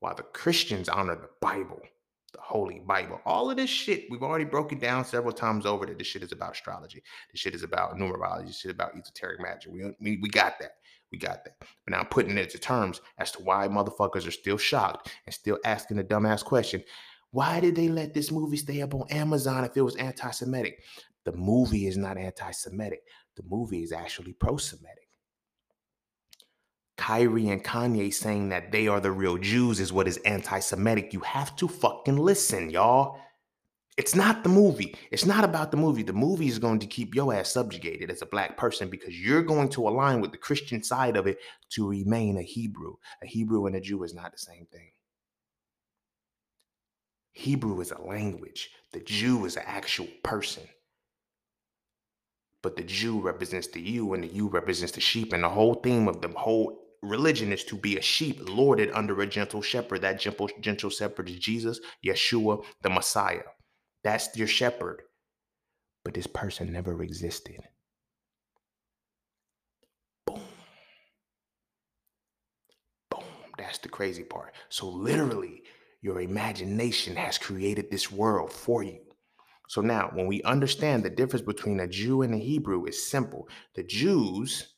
while the Christians honor the Bible the Holy Bible. All of this shit, we've already broken down several times over that this shit is about astrology. This shit is about numerology. This shit about esoteric magic. We, we, we got that. We got that. But now I'm putting it into terms as to why motherfuckers are still shocked and still asking the dumbass question why did they let this movie stay up on Amazon if it was anti Semitic? The movie is not anti Semitic, the movie is actually pro Semitic. Kyrie and Kanye saying that they are the real Jews is what is anti Semitic. You have to fucking listen, y'all. It's not the movie. It's not about the movie. The movie is going to keep your ass subjugated as a black person because you're going to align with the Christian side of it to remain a Hebrew. A Hebrew and a Jew is not the same thing. Hebrew is a language, the Jew is an actual person. But the Jew represents the you, and the you represents the sheep. And the whole theme of the whole religion is to be a sheep lorded under a gentle shepherd. That gentle, gentle shepherd is Jesus, Yeshua, the Messiah. That's your shepherd. But this person never existed. Boom. Boom. That's the crazy part. So, literally, your imagination has created this world for you. So, now when we understand the difference between a Jew and a Hebrew, is simple. The Jews,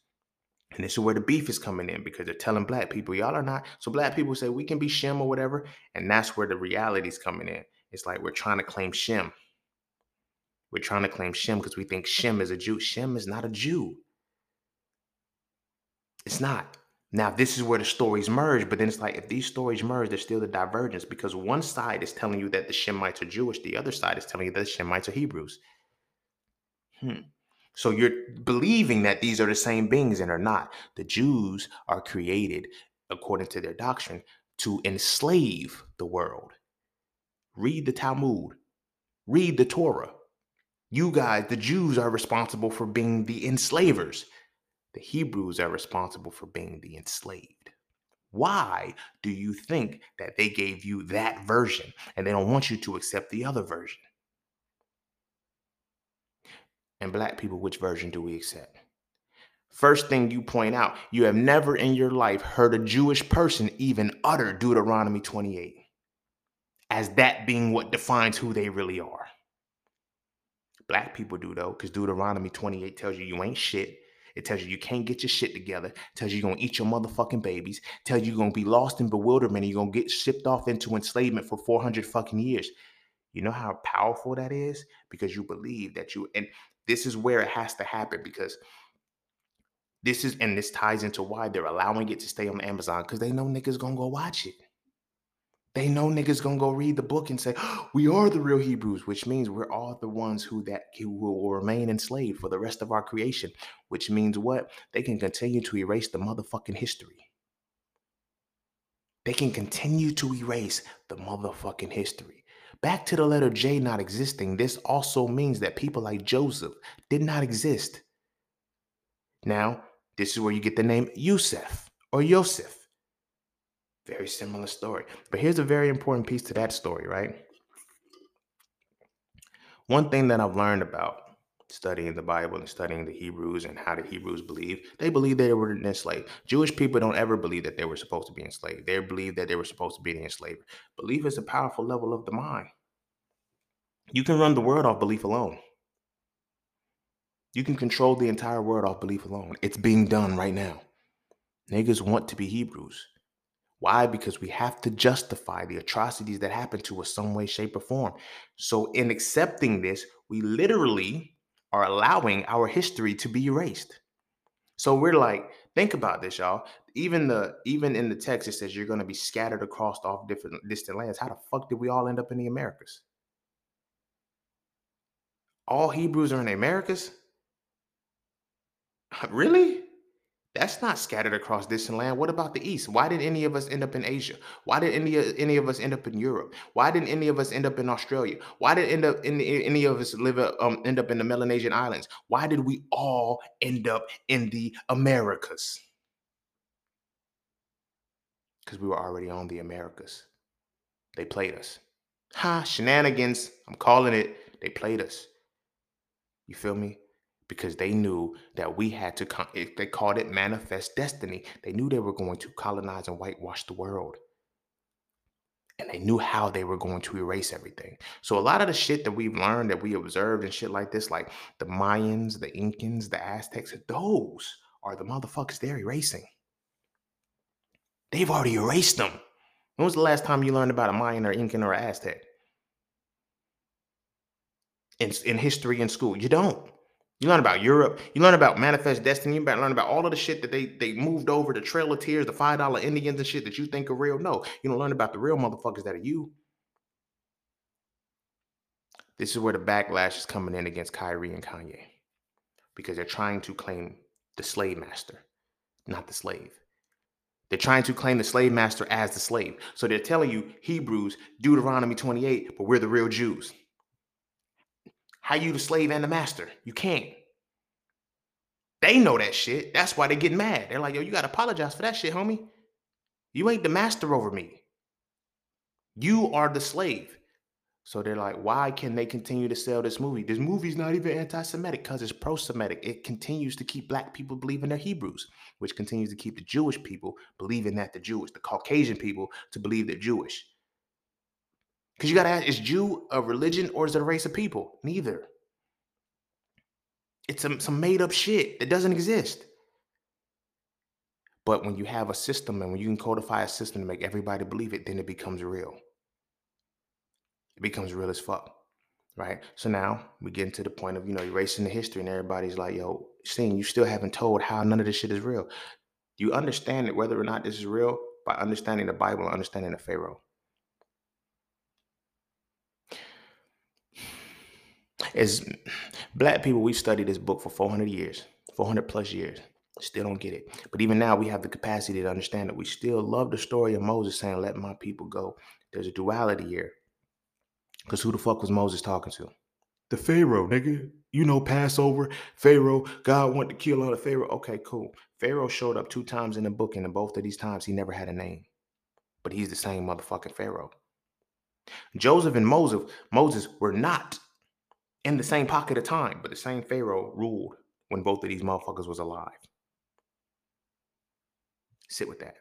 and this is where the beef is coming in because they're telling black people, y'all are not. So black people say we can be Shem or whatever. And that's where the reality is coming in. It's like we're trying to claim Shem. We're trying to claim Shem because we think Shem is a Jew. Shem is not a Jew. It's not. Now, this is where the stories merge, but then it's like if these stories merge, there's still the divergence because one side is telling you that the Shemites are Jewish, the other side is telling you that the Shemites are Hebrews. Hmm. So you're believing that these are the same beings and are not. The Jews are created according to their doctrine to enslave the world. Read the Talmud, read the Torah. You guys, the Jews, are responsible for being the enslavers. The Hebrews are responsible for being the enslaved. Why do you think that they gave you that version and they don't want you to accept the other version? And black people, which version do we accept? First thing you point out, you have never in your life heard a Jewish person even utter Deuteronomy 28 as that being what defines who they really are. Black people do though, because Deuteronomy 28 tells you you ain't shit. It tells you you can't get your shit together. It tells you you're gonna eat your motherfucking babies. It tells you you're gonna be lost in bewilderment and you're gonna get shipped off into enslavement for 400 fucking years. You know how powerful that is? Because you believe that you, and this is where it has to happen because this is, and this ties into why they're allowing it to stay on Amazon because they know niggas gonna go watch it. They know niggas gonna go read the book and say, oh, we are the real Hebrews, which means we're all the ones who that who will remain enslaved for the rest of our creation. Which means what? They can continue to erase the motherfucking history. They can continue to erase the motherfucking history. Back to the letter J not existing, this also means that people like Joseph did not exist. Now, this is where you get the name Yusef or Yosef. Very similar story. But here's a very important piece to that story, right? One thing that I've learned about studying the Bible and studying the Hebrews and how the Hebrews believe, they believe they were enslaved. Jewish people don't ever believe that they were supposed to be enslaved. They believe that they were supposed to be the enslaver. Belief is a powerful level of the mind. You can run the world off belief alone. You can control the entire world off belief alone. It's being done right now. Niggas want to be Hebrews. Why? Because we have to justify the atrocities that happen to us some way, shape, or form. So, in accepting this, we literally are allowing our history to be erased. So we're like, think about this, y'all. Even the even in the text, it says you're going to be scattered across off different distant lands. How the fuck did we all end up in the Americas? All Hebrews are in the Americas. <laughs> Really? That's not scattered across distant land. What about the East? Why did any of us end up in Asia? Why did any any of us end up in Europe? Why didn't any of us end up in Australia? Why did end up in any of us live um end up in the Melanesian Islands? Why did we all end up in the Americas? Because we were already on the Americas. They played us. Ha, shenanigans. I'm calling it. They played us. You feel me? Because they knew that we had to come they called it manifest destiny. They knew they were going to colonize and whitewash the world. And they knew how they were going to erase everything. So a lot of the shit that we've learned that we observed and shit like this like the mayans the incans the aztecs those are the motherfuckers they're erasing. They've already erased them. When was the last time you learned about a mayan or incan or aztec? In, in history in school. You don't you learn about Europe. You learn about Manifest Destiny. You learn about all of the shit that they they moved over, the Trail of Tears, the five dollar Indians and shit that you think are real. No, you don't learn about the real motherfuckers that are you. This is where the backlash is coming in against Kyrie and Kanye because they're trying to claim the slave master, not the slave. They're trying to claim the slave master as the slave. So they're telling you Hebrews, Deuteronomy 28, but we're the real Jews. How you the slave and the master? You can't. They know that shit. That's why they get mad. They're like, yo, you gotta apologize for that shit, homie. You ain't the master over me. You are the slave. So they're like, why can they continue to sell this movie? This movie's not even anti-Semitic because it's pro-Semitic. It continues to keep black people believing they're Hebrews, which continues to keep the Jewish people believing that they're Jewish, the Caucasian people to believe they're Jewish. Because you got to ask, is Jew a religion or is it a race of people? Neither. It's some, some made up shit that doesn't exist. But when you have a system and when you can codify a system to make everybody believe it, then it becomes real. It becomes real as fuck. Right. So now we get into the point of, you know, erasing the history, and everybody's like, yo, seeing you still haven't told how none of this shit is real. You understand that whether or not this is real by understanding the Bible and understanding the Pharaoh. As black people, we've studied this book for 400 years, 400 plus years. Still don't get it. But even now, we have the capacity to understand that we still love the story of Moses saying, Let my people go. There's a duality here. Because who the fuck was Moses talking to? The Pharaoh, nigga. You know, Passover, Pharaoh, God wanted to kill all the Pharaoh. Okay, cool. Pharaoh showed up two times in the book, and in both of these times, he never had a name. But he's the same motherfucking Pharaoh. Joseph and Moses, Moses were not in the same pocket of time, but the same Pharaoh ruled when both of these motherfuckers was alive. Sit with that.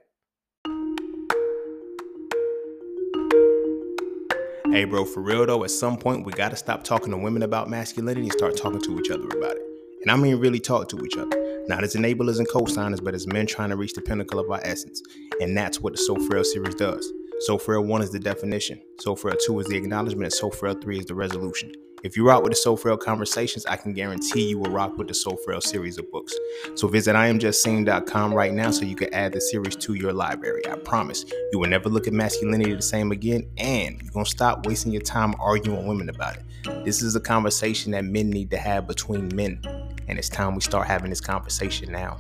Hey, bro, for real though, at some point we gotta stop talking to women about masculinity and start talking to each other about it. And I mean really talk to each other. Not as enablers and co-signers, but as men trying to reach the pinnacle of our essence. And that's what the So Frail series does. So Frail 1 is the definition, So Frail 2 is the acknowledgement, and So Frail 3 is the resolution. If you rock with the So Frail conversations, I can guarantee you will rock with the So Frail series of books. So visit IamJustSaying.com right now so you can add the series to your library. I promise you will never look at masculinity the same again, and you're gonna stop wasting your time arguing with women about it. This is a conversation that men need to have between men, and it's time we start having this conversation now.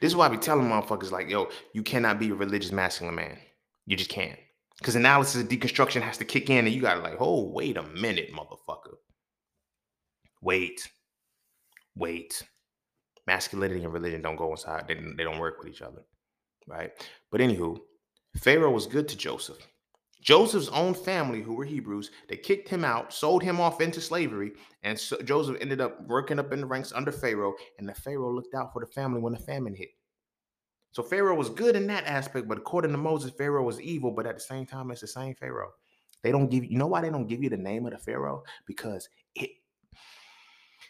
This is why I be telling motherfuckers like, yo, you cannot be a religious masculine man. You just can't. Because analysis and deconstruction has to kick in, and you gotta like, oh, wait a minute, motherfucker. Wait. Wait. Masculinity and religion don't go inside. They, they don't work with each other. Right? But anywho, Pharaoh was good to Joseph. Joseph's own family, who were Hebrews, they kicked him out, sold him off into slavery, and so Joseph ended up working up in the ranks under Pharaoh. And the Pharaoh looked out for the family when the famine hit. So Pharaoh was good in that aspect, but according to Moses, Pharaoh was evil. But at the same time, it's the same Pharaoh. They don't give you know why they don't give you the name of the Pharaoh because it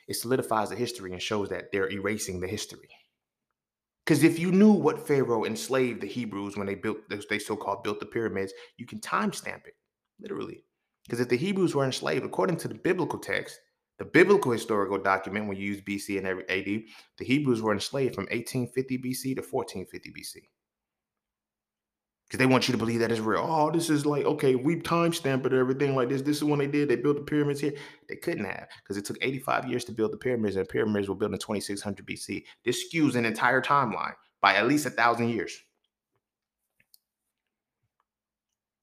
it solidifies the history and shows that they're erasing the history. Because if you knew what Pharaoh enslaved the Hebrews when they built, they so-called built the pyramids, you can timestamp it, literally. Because if the Hebrews were enslaved, according to the biblical text, the biblical historical document, when you use BC and AD, the Hebrews were enslaved from 1850 BC to 1450 BC because they want you to believe that it's real. Oh, this is like okay, we timestamp it, everything like this. This is when they did. They built the pyramids here. They couldn't have because it took 85 years to build the pyramids, and the pyramids were built in 2600 BC. This skews an entire timeline by at least a thousand years.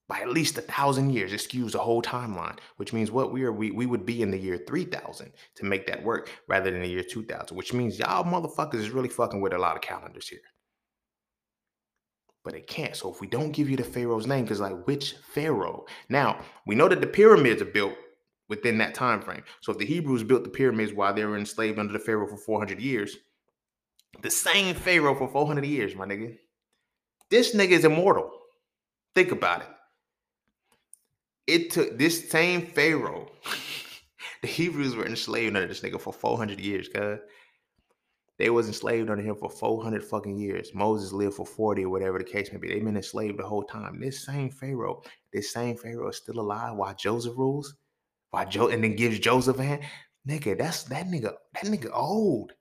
By at least a thousand years, skews the whole timeline, which means what we are we, we would be in the year 3000 to make that work rather than the year 2000, which means y'all motherfuckers is really fucking with a lot of calendars here but it can't. So if we don't give you the Pharaoh's name, because like which Pharaoh? Now we know that the pyramids are built within that time frame. So if the Hebrews built the pyramids while they were enslaved under the Pharaoh for 400 years, the same Pharaoh for 400 years, my nigga. This nigga is immortal. Think about it. It took this same Pharaoh. <laughs> the Hebrews were enslaved under this nigga for 400 years, cuz. They was enslaved under him for 400 fucking years. Moses lived for 40 or whatever the case may be. They've been enslaved the whole time. This same Pharaoh, this same Pharaoh is still alive while Joseph rules. While Joe and then gives Joseph a hand. Nigga, that's that nigga, that nigga old.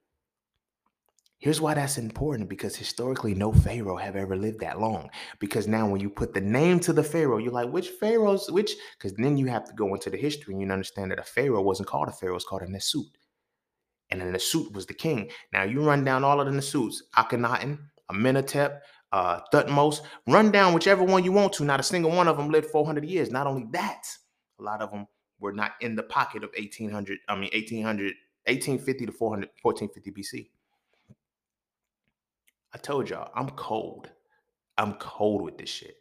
Here's why that's important because historically, no Pharaoh have ever lived that long. Because now, when you put the name to the Pharaoh, you're like, which Pharaohs, which? Because then you have to go into the history and you understand that a Pharaoh wasn't called a Pharaoh, it's called a Nesut and then Nesut was the king. Now you run down all of the Nesuts, Akhenaten, Amenhotep, uh, Thutmose, run down whichever one you want to. Not a single one of them lived 400 years. Not only that, a lot of them were not in the pocket of 1800, I mean 1800, 1850 to 400, 1450 BC. I told y'all, I'm cold. I'm cold with this shit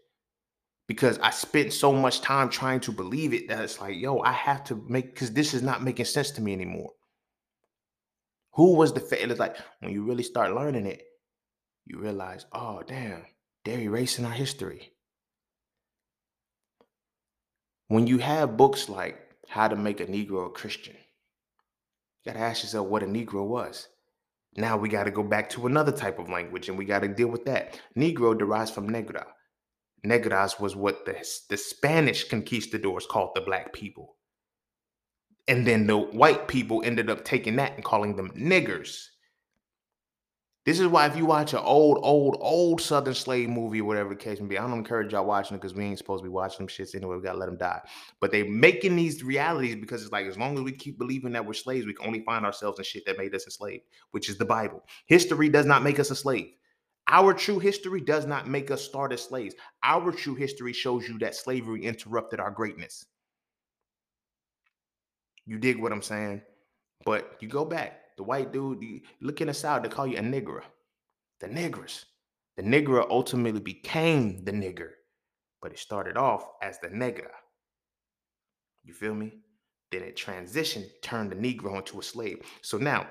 because I spent so much time trying to believe it that it's like, yo, I have to make because this is not making sense to me anymore. Who was the fa- it's like when you really start learning it, you realize, oh damn, they're erasing our history. When you have books like How to Make a Negro a Christian, you gotta ask yourself what a Negro was. Now we gotta go back to another type of language and we gotta deal with that. Negro derives from negra. Negras was what the, the Spanish conquistadors called the black people. And then the white people ended up taking that and calling them niggers. This is why if you watch an old, old, old Southern slave movie or whatever the case may be, I don't encourage y'all watching it because we ain't supposed to be watching them shits anyway. We gotta let them die. But they making these realities because it's like as long as we keep believing that we're slaves, we can only find ourselves in shit that made us enslaved, which is the Bible. History does not make us a slave. Our true history does not make us start as slaves. Our true history shows you that slavery interrupted our greatness. You dig what I'm saying? But you go back, the white dude, look in the South, they call you a nigger. The niggers. The nigger ultimately became the nigger, but it started off as the negra. You feel me? Then it transitioned, turned the Negro into a slave. So now,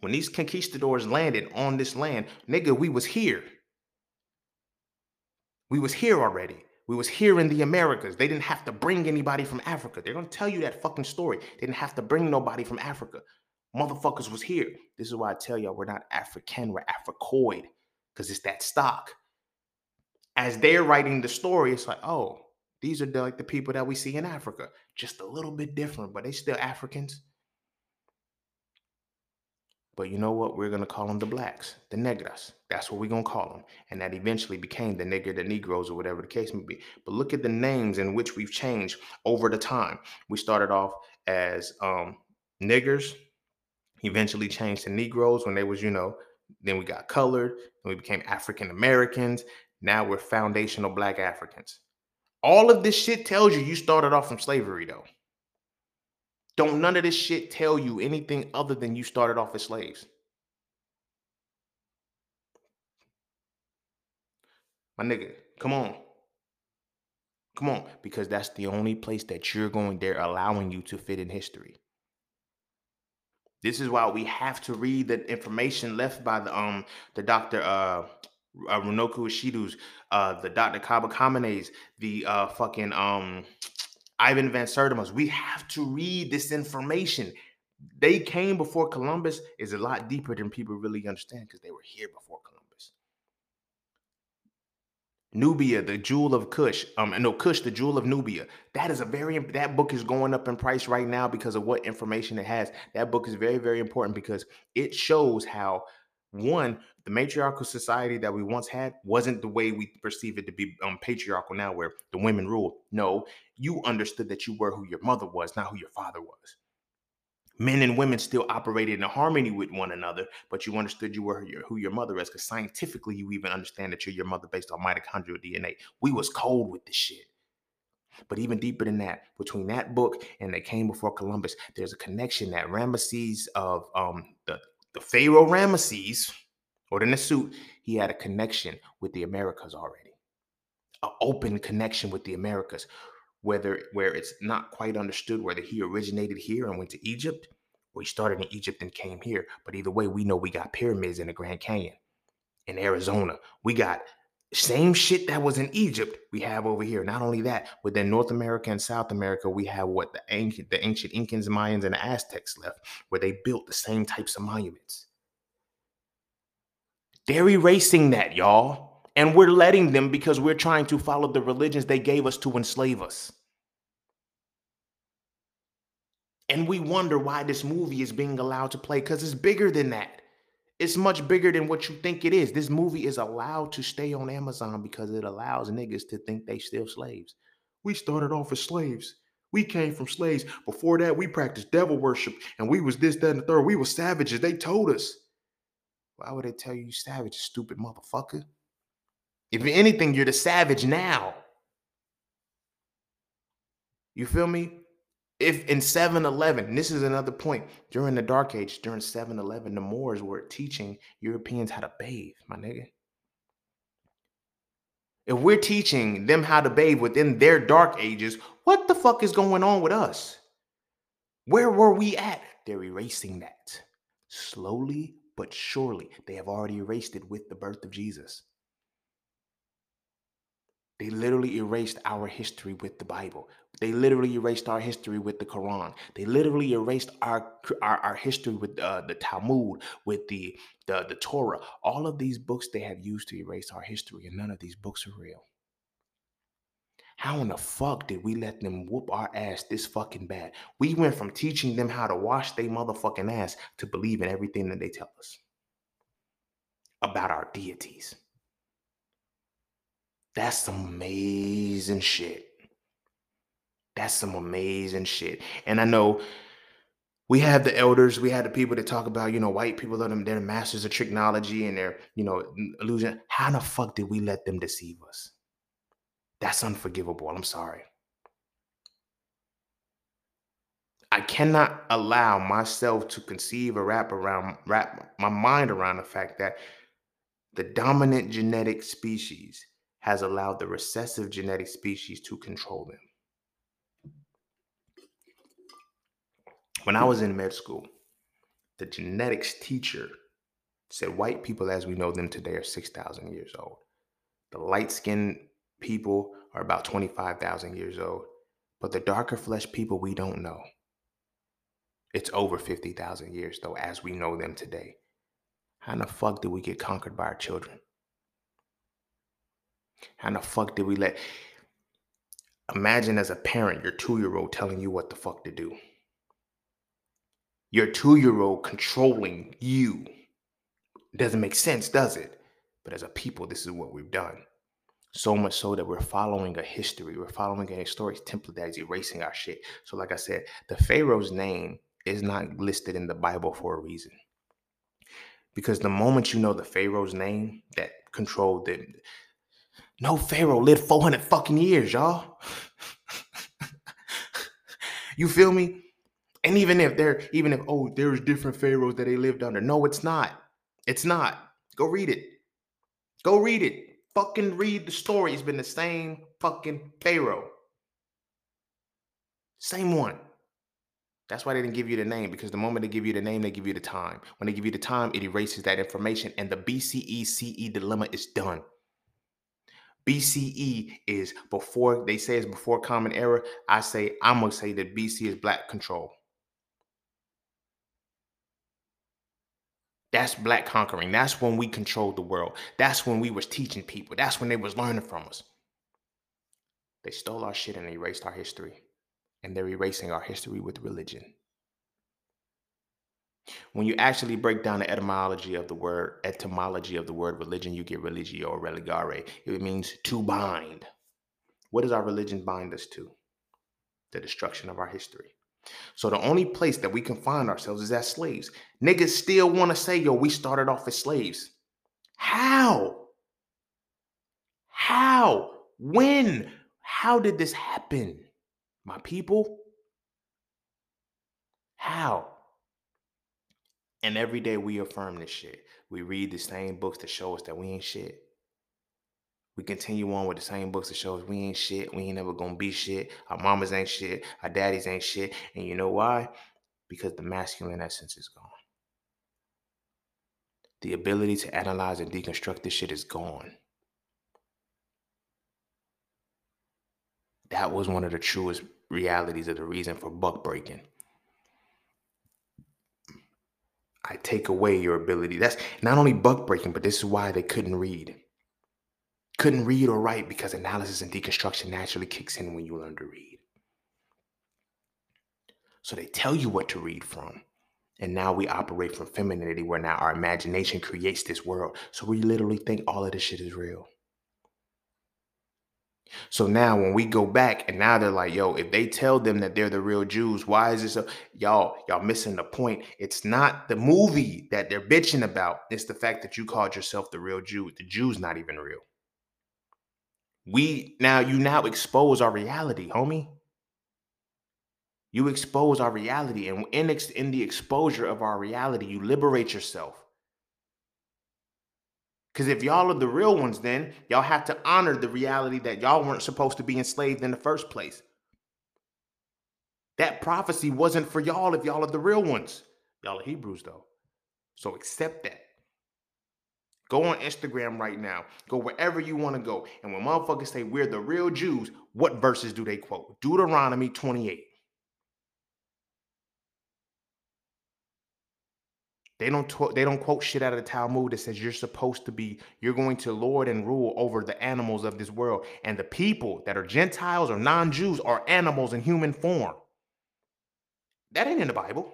when these conquistadors landed on this land, nigga, we was here. We was here already. We was here in the Americas. They didn't have to bring anybody from Africa. They're gonna tell you that fucking story. They didn't have to bring nobody from Africa. Motherfuckers was here. This is why I tell y'all we're not African, we're Africoid, because it's that stock. As they're writing the story, it's like, oh, these are the, like the people that we see in Africa, just a little bit different, but they still Africans. But you know what? We're gonna call them the blacks, the negras. That's what we're gonna call them. And that eventually became the nigger, the Negroes, or whatever the case may be. But look at the names in which we've changed over the time. We started off as um, niggers, eventually changed to Negroes when they was, you know, then we got colored, and we became African Americans. Now we're foundational black Africans. All of this shit tells you you started off from slavery, though. Don't none of this shit tell you anything other than you started off as slaves. My nigga, come on. Come on, because that's the only place that you're going, they're allowing you to fit in history. This is why we have to read the information left by the um the doctor uh, uh Runoko Rashidi's, uh the Dr. Kaba Kamene's, the uh fucking um Ivan Van Sertima's. We have to read this information. They came before Columbus is a lot deeper than people really understand because they were here before. Nubia, the jewel of Kush. Um, no, Kush, the jewel of Nubia. That is a very that book is going up in price right now because of what information it has. That book is very, very important because it shows how one, the matriarchal society that we once had wasn't the way we perceive it to be um, patriarchal now, where the women rule. No, you understood that you were who your mother was, not who your father was. Men and women still operated in harmony with one another, but you understood you were your, who your mother was, because scientifically you even understand that you're your mother based on mitochondrial DNA. We was cold with this shit. But even deeper than that, between that book and they came before Columbus, there's a connection that Ramesses of um, the the Pharaoh Ramesses, or the Nesut, he had a connection with the Americas already, an open connection with the Americas, whether where it's not quite understood whether he originated here and went to Egypt, or he started in Egypt and came here. But either way, we know we got pyramids in the Grand Canyon, in Arizona. We got same shit that was in Egypt, we have over here. Not only that, within North America and South America, we have what the ancient, the ancient Incans, Mayans, and Aztecs left, where they built the same types of monuments. They're erasing that, y'all. And we're letting them because we're trying to follow the religions they gave us to enslave us. And we wonder why this movie is being allowed to play because it's bigger than that. It's much bigger than what you think it is. This movie is allowed to stay on Amazon because it allows niggas to think they still slaves. We started off as slaves. We came from slaves. Before that, we practiced devil worship and we was this, that, and the third. We were savages. They told us. Why would they tell you you savage, stupid motherfucker? If anything, you're the savage now. You feel me? If in 7-Eleven, this is another point, during the dark age, during 7-Eleven, the Moors were teaching Europeans how to bathe, my nigga. If we're teaching them how to bathe within their dark ages, what the fuck is going on with us? Where were we at? They're erasing that. Slowly but surely, they have already erased it with the birth of Jesus. They literally erased our history with the Bible. They literally erased our history with the Quran. They literally erased our our, our history with uh, the Talmud, with the, the the Torah. All of these books they have used to erase our history, and none of these books are real. How in the fuck did we let them whoop our ass this fucking bad? We went from teaching them how to wash their motherfucking ass to believe in everything that they tell us. about our deities. That's some amazing shit. That's some amazing shit. And I know we have the elders, we have the people that talk about, you know, white people are them, they're masters of technology and they're, you know, illusion. How the fuck did we let them deceive us? That's unforgivable. I'm sorry. I cannot allow myself to conceive or wrap around wrap my mind around the fact that the dominant genetic species has allowed the recessive genetic species to control them. When I was in med school, the genetics teacher said white people as we know them today are 6,000 years old. The light skinned people are about 25,000 years old. But the darker flesh people, we don't know. It's over 50,000 years, though, as we know them today. How in the fuck did we get conquered by our children? How in the fuck did we let. Imagine as a parent, your two year old telling you what the fuck to do your two year old controlling you. It doesn't make sense, does it? But as a people, this is what we've done. So much so that we're following a history, we're following a historic template that is erasing our shit. So, like I said, the Pharaoh's name is not listed in the Bible for a reason. Because the moment you know the Pharaoh's name that controlled them, no Pharaoh lived 400 fucking years, y'all. <laughs> you feel me? And even if there, even if, oh, there's different pharaohs that they lived under. No, it's not. It's not. Go read it. Go read it. Fucking read the story. It's been the same fucking pharaoh. Same one. That's why they didn't give you the name because the moment they give you the name, they give you the time. When they give you the time, it erases that information and the BCE CE dilemma is done. BCE is before they say it's before common era. I say I'm gonna say that BC is black control. That's black conquering. That's when we controlled the world. That's when we was teaching people. That's when they was learning from us. They stole our shit and erased our history. And they're erasing our history with religion. When you actually break down the etymology of the word etymology of the word religion, you get religio or religare. It means to bind. What does our religion bind us to? The destruction of our history. So the only place that we can find ourselves is as slaves. Niggas still want to say, yo, we started off as slaves. How? How? When? How did this happen? My people? How? And every day we affirm this shit. We read the same books that show us that we ain't shit. We continue on with the same books that shows we ain't shit. We ain't never gonna be shit. Our mamas ain't shit. Our daddies ain't shit. And you know why? Because the masculine essence is gone. The ability to analyze and deconstruct this shit is gone. That was one of the truest realities of the reason for buck breaking. I take away your ability. That's not only buck breaking, but this is why they couldn't read couldn't read or write because analysis and deconstruction naturally kicks in when you learn to read. So they tell you what to read from. And now we operate from femininity where now our imagination creates this world. So we literally think all of this shit is real. So now when we go back and now they're like, yo, if they tell them that they're the real Jews, why is this a y'all, y'all missing the point. It's not the movie that they're bitching about. It's the fact that you called yourself the real Jew. The Jew's not even real. We now you now expose our reality, homie. You expose our reality, and in, in the exposure of our reality, you liberate yourself. Because if y'all are the real ones, then y'all have to honor the reality that y'all weren't supposed to be enslaved in the first place. That prophecy wasn't for y'all if y'all are the real ones. Y'all are Hebrews, though. So accept that. Go on Instagram right now. Go wherever you want to go. And when motherfuckers say we're the real Jews, what verses do they quote? Deuteronomy 28. They don't they don't quote shit out of the Talmud that says you're supposed to be you're going to lord and rule over the animals of this world and the people that are Gentiles or non-Jews are animals in human form. That ain't in the Bible.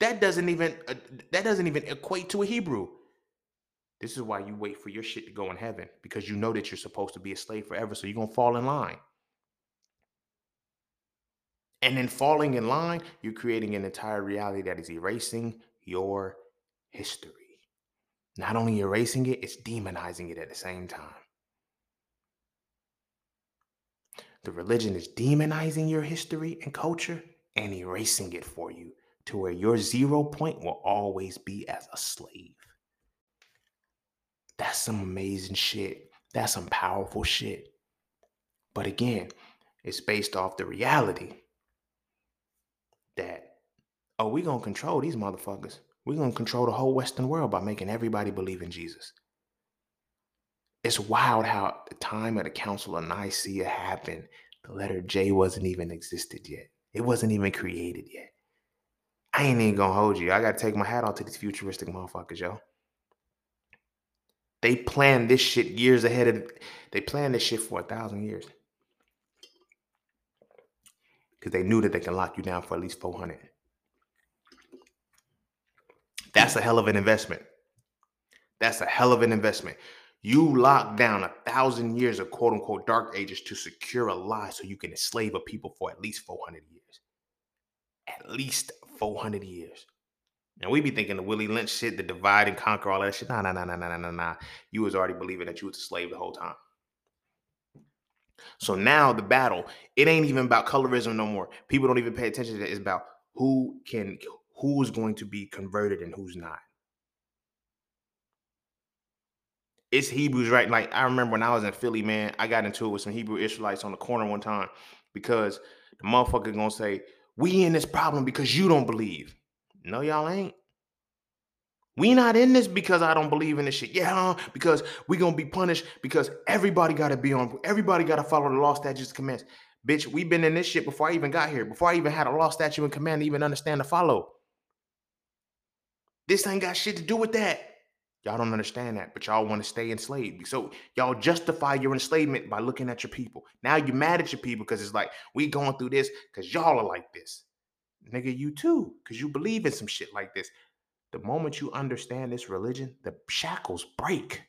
That doesn't even uh, that doesn't even equate to a Hebrew. This is why you wait for your shit to go in heaven because you know that you're supposed to be a slave forever. So you're going to fall in line. And in falling in line, you're creating an entire reality that is erasing your history. Not only erasing it, it's demonizing it at the same time. The religion is demonizing your history and culture and erasing it for you to where your zero point will always be as a slave. That's some amazing shit. That's some powerful shit. But again, it's based off the reality that, oh, we're going to control these motherfuckers. We're going to control the whole Western world by making everybody believe in Jesus. It's wild how the time of the Council of Nicaea happened. The letter J wasn't even existed yet. It wasn't even created yet. I ain't even gonna hold you. I gotta take my hat off to these futuristic motherfuckers, yo. They planned this shit years ahead of they planned this shit for a thousand years. Because they knew that they can lock you down for at least 400. That's a hell of an investment. That's a hell of an investment. You lock down a thousand years of quote unquote dark ages to secure a lie so you can enslave a people for at least 400 years. At least 400 years. And we be thinking the Willie Lynch shit, the divide and conquer, all that shit. Nah, nah, nah, nah, nah, nah, nah. You was already believing that you was a slave the whole time. So now the battle, it ain't even about colorism no more. People don't even pay attention to that. It's about who can, who's going to be converted and who's not. It's Hebrews, right? Like I remember when I was in Philly, man, I got into it with some Hebrew Israelites on the corner one time because the motherfucker gonna say, we in this problem because you don't believe. No, y'all ain't. We not in this because I don't believe in this shit. Yeah, because we gonna be punished because everybody gotta be on, everybody gotta follow the law, statutes, commands. Bitch, we been in this shit before I even got here, before I even had a law, statute, and command to even understand to follow. This ain't got shit to do with that. Y'all don't understand that, but y'all want to stay enslaved. So y'all justify your enslavement by looking at your people. Now you're mad at your people because it's like we going through this because y'all are like this. Nigga, you too, because you believe in some shit like this. The moment you understand this religion, the shackles break.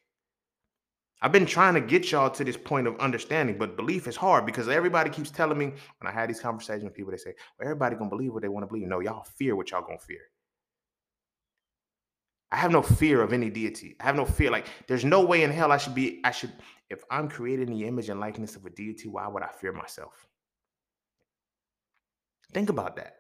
I've been trying to get y'all to this point of understanding, but belief is hard because everybody keeps telling me when I had these conversations with people, they say, well, everybody gonna believe what they want to believe. No, y'all fear what y'all gonna fear. I have no fear of any deity. I have no fear. Like, there's no way in hell I should be, I should, if I'm created in the image and likeness of a deity, why would I fear myself? Think about that.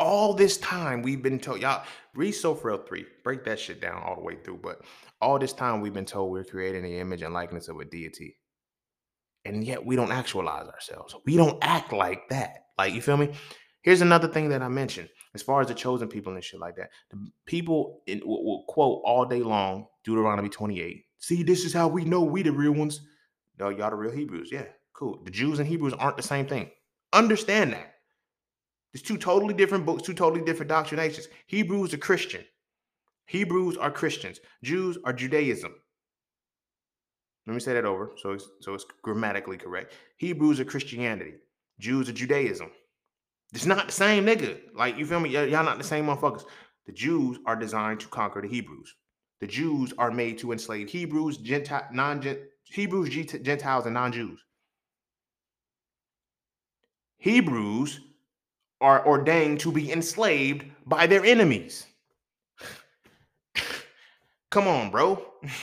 All this time we've been told, y'all read Sophro 3, break that shit down all the way through. But all this time we've been told we're creating the image and likeness of a deity. And yet we don't actualize ourselves. We don't act like that. Like, you feel me? Here's another thing that I mentioned as far as the chosen people and shit like that. The people in, will, will quote all day long Deuteronomy 28. See, this is how we know we the real ones. No, y'all the real Hebrews. Yeah, cool. The Jews and Hebrews aren't the same thing. Understand that. There's two totally different books, two totally different doctrinations. Hebrews are Christian. Hebrews are Christians. Jews are Judaism. Let me say that over so it's, so it's grammatically correct. Hebrews are Christianity. Jews are Judaism. It's not the same nigga. Like, you feel me? y'all not the same motherfuckers. The Jews are designed to conquer the Hebrews. The Jews are made to enslave Hebrews, Gentile, non Hebrews, Gentiles, and non-Jews. Hebrews are ordained to be enslaved by their enemies. Come on, bro. <laughs>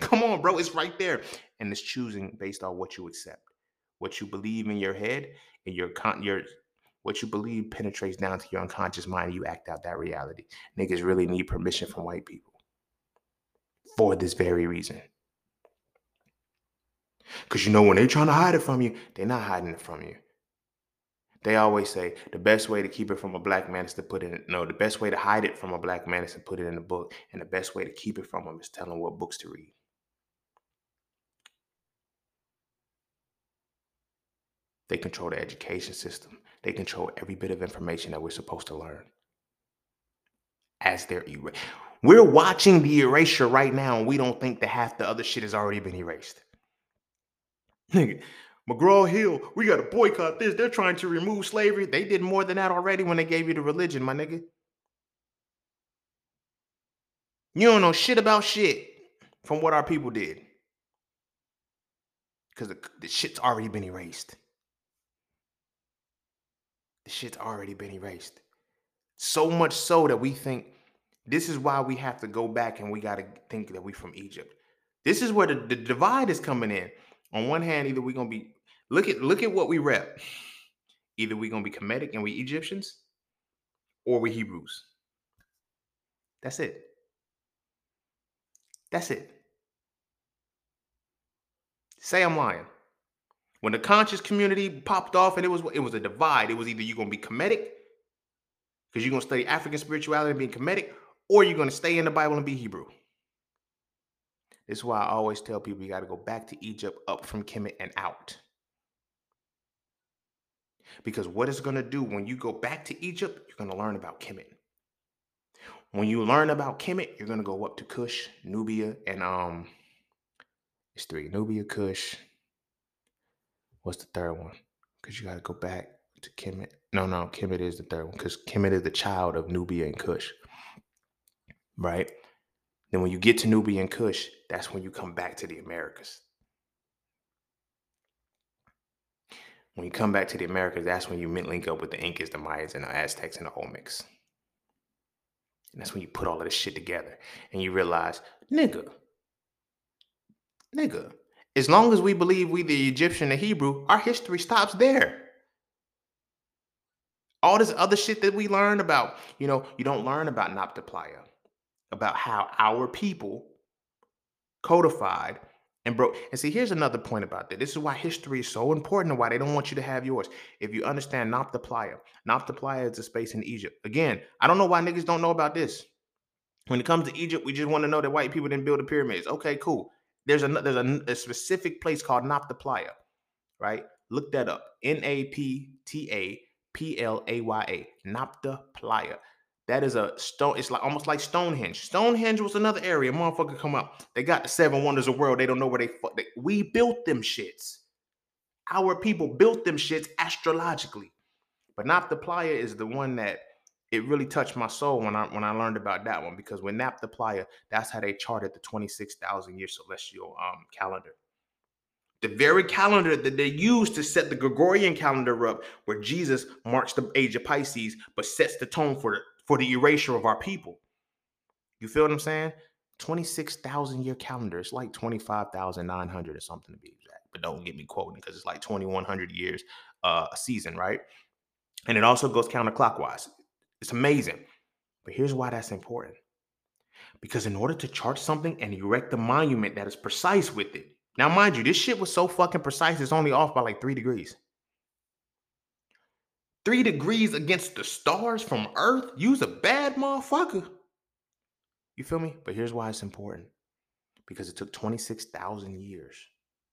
Come on, bro. It's right there. And it's choosing based on what you accept. What you believe in your head and your con your what you believe penetrates down to your unconscious mind. You act out that reality. Niggas really need permission from white people for this very reason. Because you know, when they're trying to hide it from you, they're not hiding it from you. They always say the best way to keep it from a black man is to put it in. No, the best way to hide it from a black man is to put it in a book. And the best way to keep it from him is tell him what books to read. They control the education system. They control every bit of information that we're supposed to learn. As they're er- we're watching the erasure right now, and we don't think that half the other shit has already been erased. Nigga, McGraw Hill, we got to boycott this. They're trying to remove slavery. They did more than that already when they gave you the religion, my nigga. You don't know shit about shit from what our people did. Because the, the shit's already been erased. The shit's already been erased. So much so that we think this is why we have to go back and we got to think that we from Egypt. This is where the, the divide is coming in. On one hand, either we're gonna be look at look at what we rep. Either we're gonna be Kemetic and we Egyptians, or we Hebrews. That's it. That's it. Say I'm lying. When the conscious community popped off and it was it was a divide. It was either you're gonna be Kemetic, because you're gonna study African spirituality and being Kemetic, or you're gonna stay in the Bible and be Hebrew. This is why I always tell people you got to go back to Egypt, up from Kemet and out. Because what it's going to do when you go back to Egypt, you're going to learn about Kemet. When you learn about Kemet, you're going to go up to Kush, Nubia, and um, it's three Nubia, Kush. What's the third one? Because you got to go back to Kemet. No, no, Kemet is the third one because Kemet is the child of Nubia and Kush. Right? Then when you get to Nubia and Kush, that's when you come back to the Americas. When you come back to the Americas, that's when you link up with the Incas, the Mayas, and the Aztecs and the Olmecs. And that's when you put all of this shit together and you realize, nigga, nigga, as long as we believe we the Egyptian, the Hebrew, our history stops there. All this other shit that we learn about, you know, you don't learn about Nabta about how our people codified and broke. And see, here's another point about that. This is why history is so important and why they don't want you to have yours. If you understand Nabta Playa, Nabta Playa is a space in Egypt. Again, I don't know why niggas don't know about this. When it comes to Egypt, we just want to know that white people didn't build the pyramids. Okay, cool. There's a there's a, a specific place called Nabta Playa, right? Look that up. N A P T A P L A Y A. Nabta Playa. That is a stone. It's like almost like Stonehenge. Stonehenge was another area. Motherfucker come up. They got the seven wonders of the world. They don't know where they, fuck. they we built them shits. Our people built them shits astrologically. But Playa is the one that it really touched my soul when I when I learned about that one because when Nabta Playa, that's how they charted the 26,000 year celestial um, calendar. The very calendar that they used to set the Gregorian calendar up, where Jesus marks the age of Pisces, but sets the tone for the for the erasure of our people. You feel what I'm saying? 26,000 year calendar. It's like 25,900 or something to be exact. But don't get me quoting because it's like 2,100 years uh, a season, right? And it also goes counterclockwise. It's amazing. But here's why that's important. Because in order to chart something and erect a monument that is precise with it, now mind you, this shit was so fucking precise, it's only off by like three degrees. Three degrees against the stars from Earth? Use a bad motherfucker. You feel me? But here's why it's important because it took 26,000 years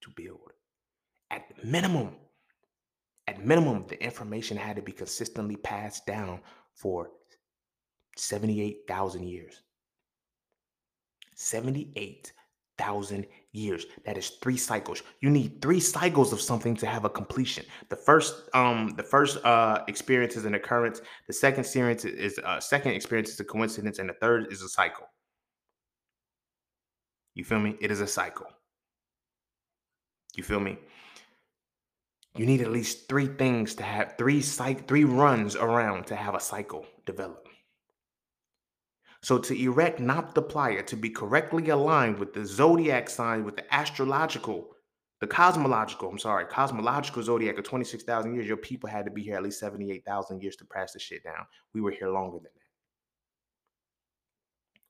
to build. At minimum, at minimum, the information had to be consistently passed down for 78,000 years. 78 thousand years. That is three cycles. You need three cycles of something to have a completion. The first, um, the first uh experience is an occurrence. The second experience is uh second experience is a coincidence, and the third is a cycle. You feel me? It is a cycle. You feel me? You need at least three things to have three cycle, three runs around to have a cycle develop. So to erect Nabta Playa to be correctly aligned with the zodiac sign, with the astrological, the cosmological, I'm sorry, cosmological zodiac of 26,000 years, your people had to be here at least 78,000 years to pass the shit down. We were here longer than that.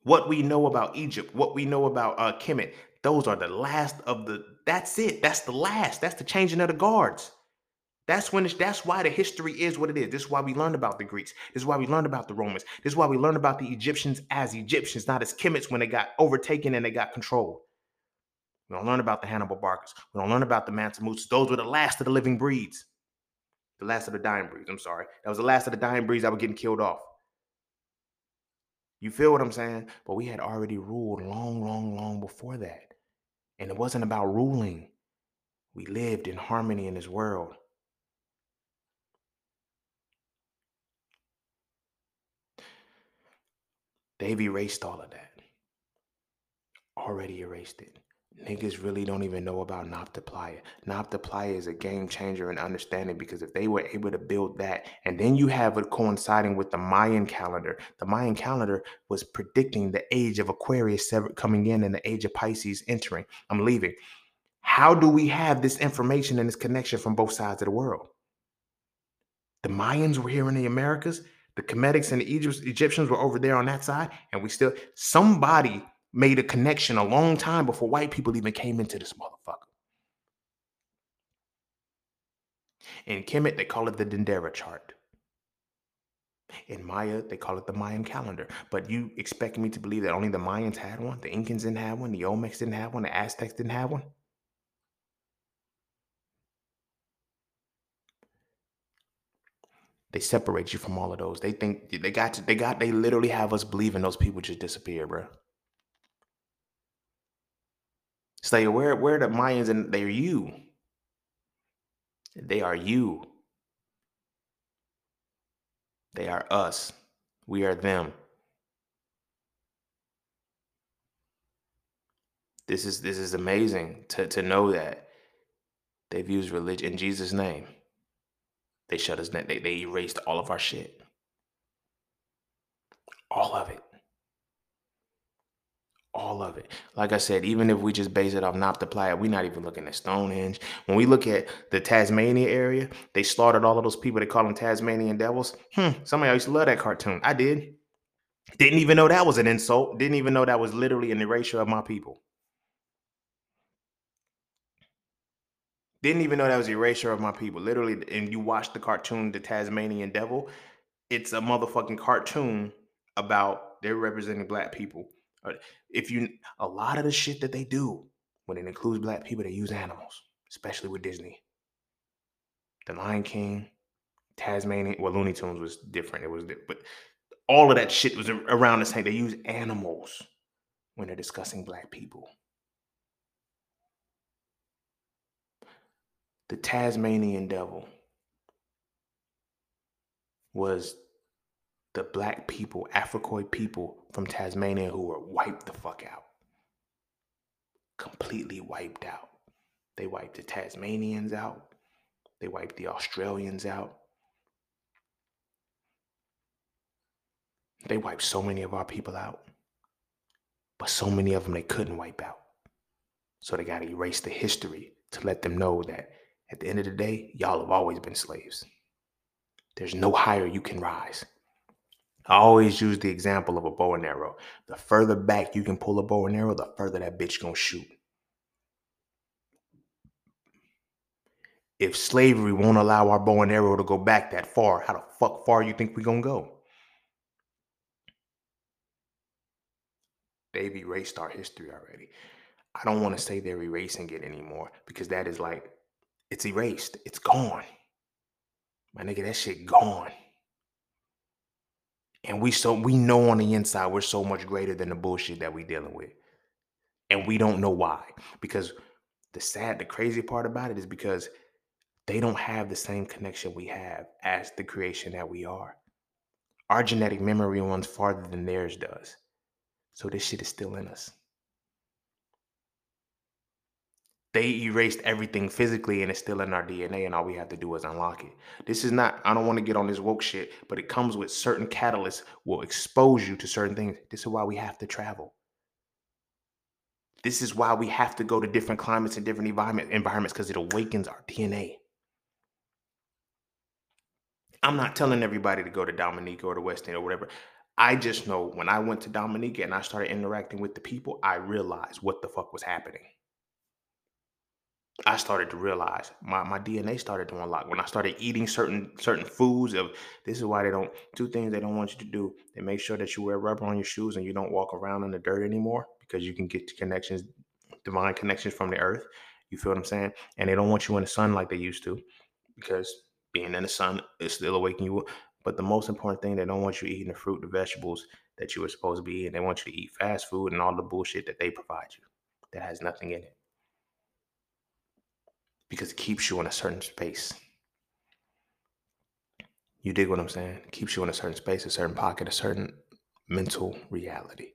What we know about Egypt, what we know about uh, Kemet, those are the last of the, that's it. That's the last. That's the changing of the guards. That's when it's, that's why the history is what it is. This is why we learned about the Greeks. This is why we learned about the Romans. This is why we learned about the Egyptians as Egyptians, not as Kemets when they got overtaken and they got controlled. We don't learn about the Hannibal Barcas. We don't learn about the Mansa. Those were the last of the living breeds. The last of the dying breeds. I'm sorry. That was the last of the dying breeds that were getting killed off. You feel what I'm saying? But we had already ruled long, long, long before that. And it wasn't about ruling. We lived in harmony in this world. They've erased all of that. already erased it. Niggas really don't even know about. Nabta Playa is a game changer in understanding because if they were able to build that, and then you have it coinciding with the Mayan calendar, the Mayan calendar was predicting the age of Aquarius coming in and the age of Pisces entering. I'm leaving. How do we have this information and this connection from both sides of the world? The Mayans were here in the Americas. The Kemetics and the Egyptians were over there on that side, and we still somebody made a connection a long time before white people even came into this motherfucker. In Kemet, they call it the Dendera chart. In Maya, they call it the Mayan calendar. But you expect me to believe that only the Mayans had one? The Incans didn't have one? The Olmecs didn't have one? The Aztecs didn't have one? They separate you from all of those. They think they got to, they got they literally have us believing those people just disappear, bro. Say so where where the Mayans and they're you. They are you. They are us. We are them. This is this is amazing to, to know that they've used religion in Jesus' name. They shut us down. They, they erased all of our shit. All of it all of it. Like I said, even if we just base it off Nabta Playa, we're not even looking at Stonehenge. When we look at the Tasmania area, they slaughtered all of those people. They call them Tasmanian devils. Hmm, somebody used to love that cartoon. I did. Didn't even know that was an insult. Didn't even know that was literally an erasure of my people. Didn't even know that was erasure of my people. Literally, and you watch the cartoon, The Tasmanian Devil, it's a motherfucking cartoon about they're representing black people uh, if you a lot of the shit that they do when it includes black people, they use animals, especially with Disney. The Lion King, Tasmanian, well, Looney Tunes was different. It was, but all of that shit was around the same. They use animals when they're discussing black people. The Tasmanian devil was the black people, Africoid people from Tasmania who were wiped the fuck out. Completely wiped out. They wiped the Tasmanians out. They wiped the Australians out. They wiped so many of our people out. But so many of them they couldn't wipe out. So they got to erase the history to let them know that at the end of the day, y'all have always been slaves. There's no higher you can rise. I always use the example of a bow and arrow. The further back you can pull a bow and arrow, the further that bitch gonna shoot. If slavery won't allow our bow and arrow to go back that far, how the fuck far you think we gonna go? They've erased our history already. I don't want to say they're erasing it anymore because that is like, it's erased. It's gone. My nigga, that shit gone. And we so we know on the inside we're so much greater than the bullshit that we dealing with. And we don't know why. Because the sad, the crazy part about it is because they don't have the same connection we have as the creation that we are. Our genetic memory runs farther than theirs does. So this shit is still in us. They erased everything physically and it's still in our DNA and all we have to do is unlock it. This is not, I don't want to get on this woke shit, but it comes with certain catalysts will expose you to certain things. This is why we have to travel. This is why we have to go to different climates and different environment, environments because it awakens our DNA. I'm not telling everybody to go to Dominica or the West End or whatever. I just know when I went to Dominica and I started interacting with the people, I realized what the fuck was happening. I started to realize my, my DNA started to unlock when I started eating certain certain foods. Of this is why they don't two things they don't want you to do. They make sure that you wear rubber on your shoes and you don't walk around in the dirt anymore because you can get connections, divine connections from the earth. You feel what I'm saying? And they don't want you in the sun like they used to because being in the sun is still awakening you. But the most important thing, they don't want you eating the fruit, the vegetables that you were supposed to be eating. They want you to eat fast food and all the bullshit that they provide you that has nothing in it because it keeps you in a certain space. You dig what I'm saying? It keeps you in a certain space, a certain pocket, a certain mental reality.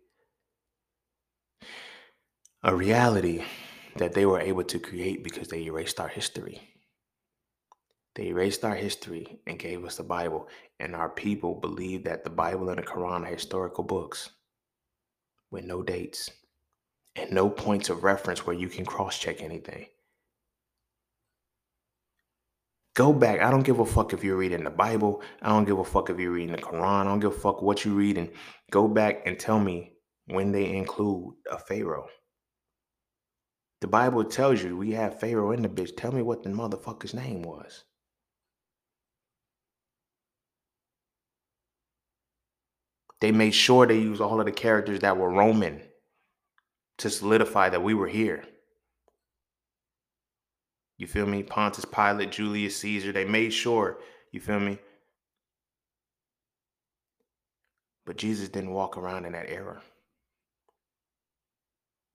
a reality that they were able to create because they erased our history. They erased our history and gave us the Bible. And our people believe that the Bible and the Quran are historical books with no dates and no points of reference where you can cross check anything. Go back. I don't give a fuck if you're reading the Bible. I don't give a fuck if you're reading the Quran. I don't give a fuck what you're reading. Go back and tell me when they include a Pharaoh. The Bible tells you we have Pharaoh in the bitch. Tell me what the motherfucker's name was. They made sure they used all of the characters that were Roman to solidify that we were here. You feel me? Pontius Pilate, Julius Caesar, they made sure, you feel me? But Jesus didn't walk around in that era.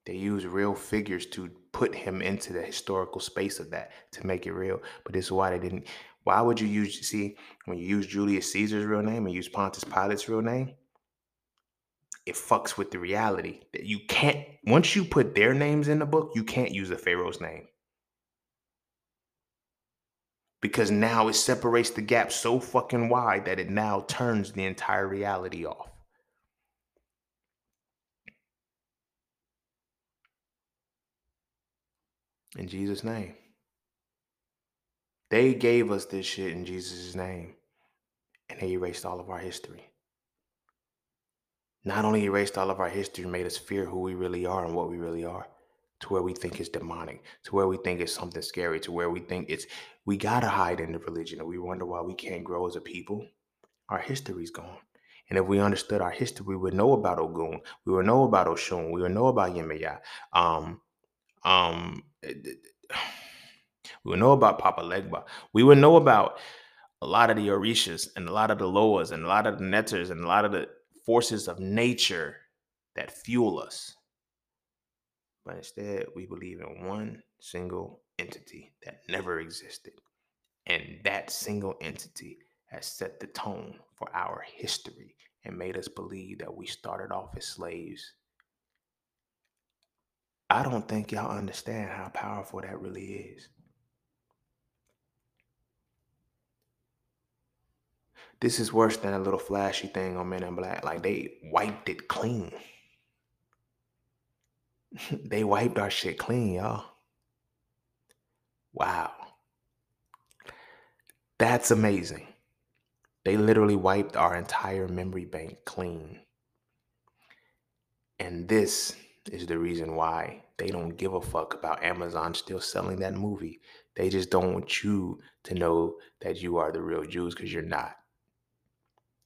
They used real figures to put him into the historical space of that to make it real. But this is why they didn't. Why would you use, see, when you use Julius Caesar's real name and use Pontius Pilate's real name, it fucks with the reality that you can't, once you put their names in the book, you can't use a Pharaoh's name because now it separates the gap so fucking wide that it now turns the entire reality off. In Jesus' name. They gave us this shit in Jesus' name, and they erased all of our history. Not only erased all of our history, made us fear who we really are and what we really are to where we think it's demonic, to where we think it's something scary, to where we think it's we gotta hide in the religion, and we wonder why we can't grow as a people. Our history's gone. And if we understood our history, we would know about Ogun, we would know about Oshun, we would know about Yemaya. Um, um, eh, <sighs> we would know about Papa Legba. We would know about a lot of the Orishas and a lot of the Loas and a lot of the Netters and a lot of the forces of nature that fuel us. But instead, we believe in one single entity that never existed. And that single entity has set the tone for our history and made us believe that we started off as slaves. I don't think y'all understand how powerful that really is. This is worse than a little flashy thing on Men in Black. Like they wiped it clean. <laughs> they wiped our shit clean, y'all. Wow. That's amazing. They literally wiped our entire memory bank clean. And this is the reason why they don't give a fuck about Amazon still selling that movie. They just don't want you to know that you are the real Jews because you're not.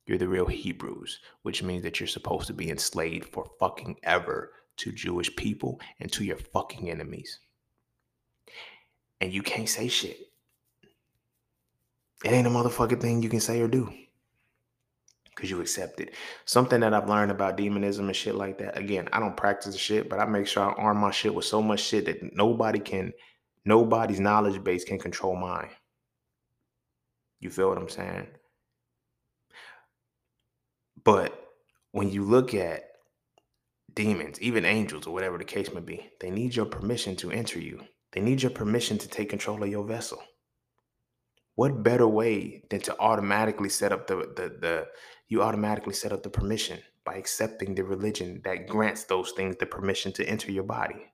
You're the real Hebrews, which means that you're supposed to be enslaved for fucking ever to Jewish people and to your fucking enemies. And you can't say shit. It ain't a motherfucking thing you can say or do because you accept it. Something that I've learned about demonism and shit like that. Again, I don't practice shit, but I make sure I arm my shit with so much shit that nobody can, nobody's knowledge base can control mine. You feel what I'm saying? But when you look at demons, even angels, or whatever the case may be, they need your permission to enter you. They need your permission to take control of your vessel. What better way than to automatically set up the, the, the you automatically set up the permission by accepting the religion that grants those things the permission to enter your body,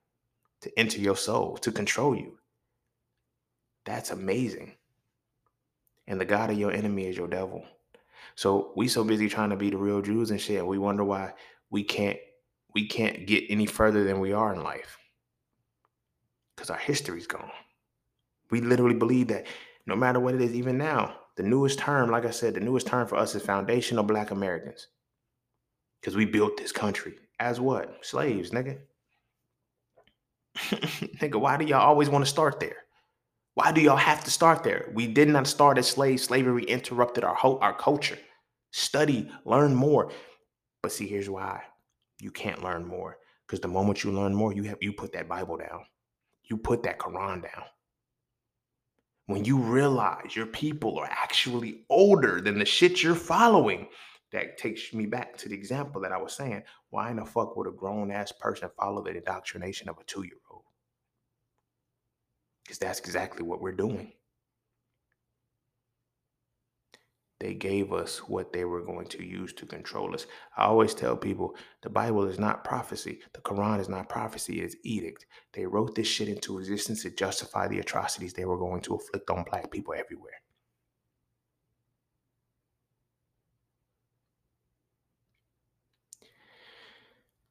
to enter your soul, to control you. That's amazing. And the God of your enemy is your devil. So we so busy trying to be the real Jews and shit, we wonder why we can't we can't get any further than we are in life because our history's gone. We literally believe that no matter what it is, even now, the newest term, like I said, the newest term for us is foundational black Americans. Because we built this country as what? Slaves, nigga. <laughs> nigga, why do y'all always want to start there? Why do y'all have to start there? We did not start as slaves. Slavery interrupted our whole our culture. Study, learn more. But see, here's why you can't learn more because the moment you learn more, you have you put that Bible down, you put that Quran down. When you realize your people are actually older than the shit you're following, that takes me back to the example that I was saying. Why in the fuck would a grown ass person follow the indoctrination of a two year old? Because that's exactly what we're doing. They gave us what they were going to use to control us. I always tell people the Bible is not prophecy. The Quran is not prophecy, it's edict. They wrote this shit into existence to justify the atrocities they were going to afflict on black people everywhere.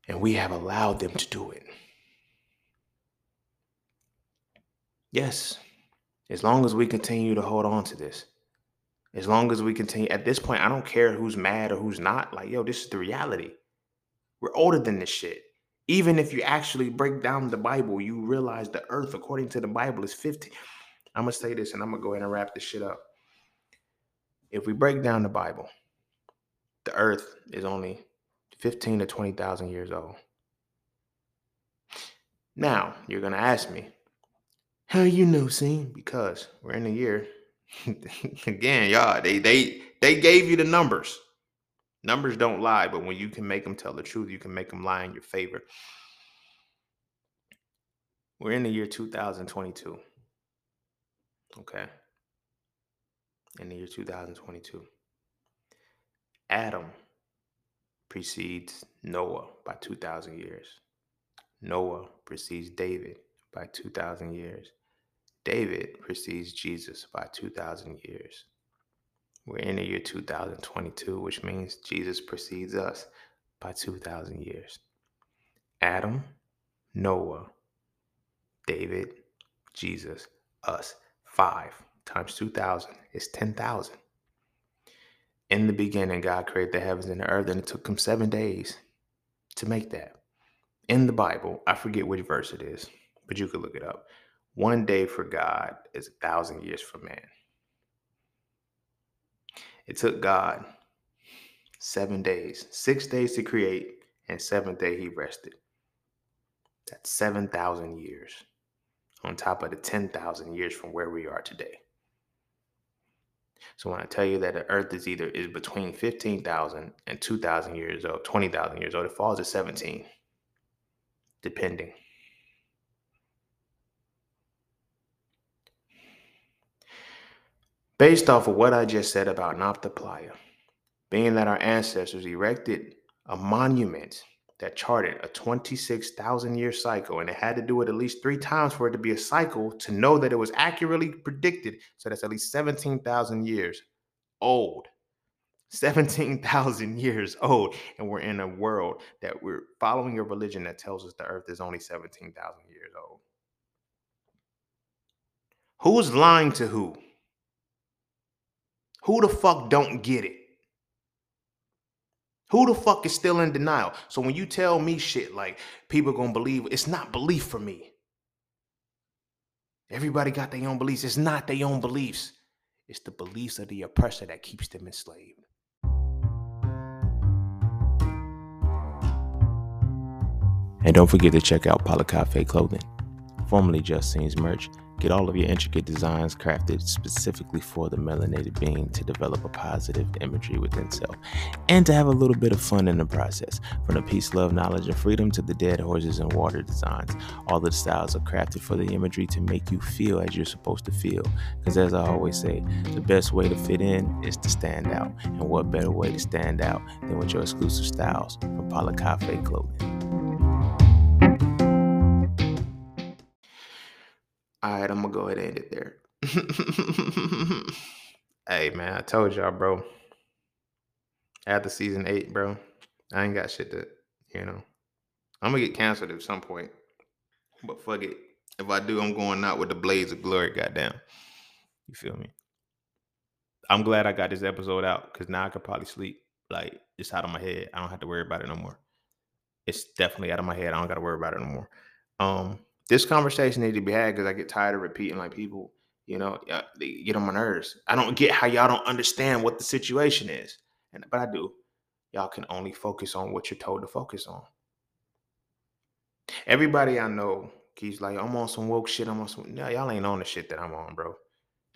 And we have allowed them to do it. Yes, as long as we continue to hold on to this. As long as we continue, at this point, I don't care who's mad or who's not. Like, yo, this is the reality. We're older than this shit. Even if you actually break down the Bible, you realize the earth, according to the Bible, is 50. I'm to say this and I'm to go ahead and wrap this shit up. If we break down the Bible, the earth is only 15 to 20,000 years old. Now, you're going to ask me, how you know, see? Because we're in the year <laughs> Again, y'all, they they they gave you the numbers. Numbers don't lie, but when you can make them tell the truth, you can make them lie in your favor. We're in the year 2022. Okay. In the year 2022. Adam precedes Noah by 2,000 years. Noah precedes David by 2,000 years. David precedes Jesus by 2,000 years. We're in the year 2022, which means Jesus precedes us by 2,000 years. Adam, Noah, David, Jesus, us. Five times 2,000 is 10,000. In the beginning, God created the heavens and the earth, and it took him seven days to make that. In the Bible, I forget which verse it is, but you could look it up. One day for God is a thousand years for man. It took God seven days, six days to create, and seventh day he rested. That's 7,000 years on top of the 10,000 years from where we are today. So when I tell you that the earth is either is between 15,000 and 2,000 years old, 20,000 years old, it falls to 17, depending. Based off of what I just said about Playa, being that our ancestors erected a monument that charted a 26,000 year cycle, and it had to do it at least three times for it to be a cycle to know that it was accurately predicted. So that's at least 17,000 years old. 17,000 years old. And we're in a world that we're following a religion that tells us the earth is only 17,000 years old. Who's lying to who? Who the fuck don't get it? Who the fuck is still in denial? So when you tell me shit like people gonna believe, it's not belief for me. Everybody got their own beliefs. It's not their own beliefs. It's the beliefs of the oppressor that keeps them enslaved. And don't forget to check out Cafe Clothing, formerly Just Cine merch Get all of your intricate designs crafted specifically for the melanated being to develop a positive imagery within self and to have a little bit of fun in the process. From the peace, love, knowledge, and freedom to the dead horses and water designs, all the styles are crafted for the imagery to make you feel as you're supposed to feel. Because as I always say, the best way to fit in is to stand out. And what better way to stand out than with your exclusive styles from Cafe Clothing? All right, I'm gonna go ahead and end it there. <laughs> hey man, I told y'all, bro. After season eight, bro, I ain't got shit to, you know. I'm gonna get canceled at some point. But fuck it. If I do, I'm going out with the blaze of glory, goddamn. You feel me? I'm glad I got this episode out because now I could probably sleep. Like it's out of my head. I don't have to worry about it no more. It's definitely out of my head. I don't gotta worry about it no more. Um, this conversation needs to be had because I get tired of repeating like people, you know, uh, they get on my nerves. I don't get how y'all don't understand what the situation is, and but I do. Y'all can only focus on what you're told to focus on. Everybody I know keeps like, I'm on some woke shit. I'm on some. No, y'all ain't on the shit that I'm on, bro.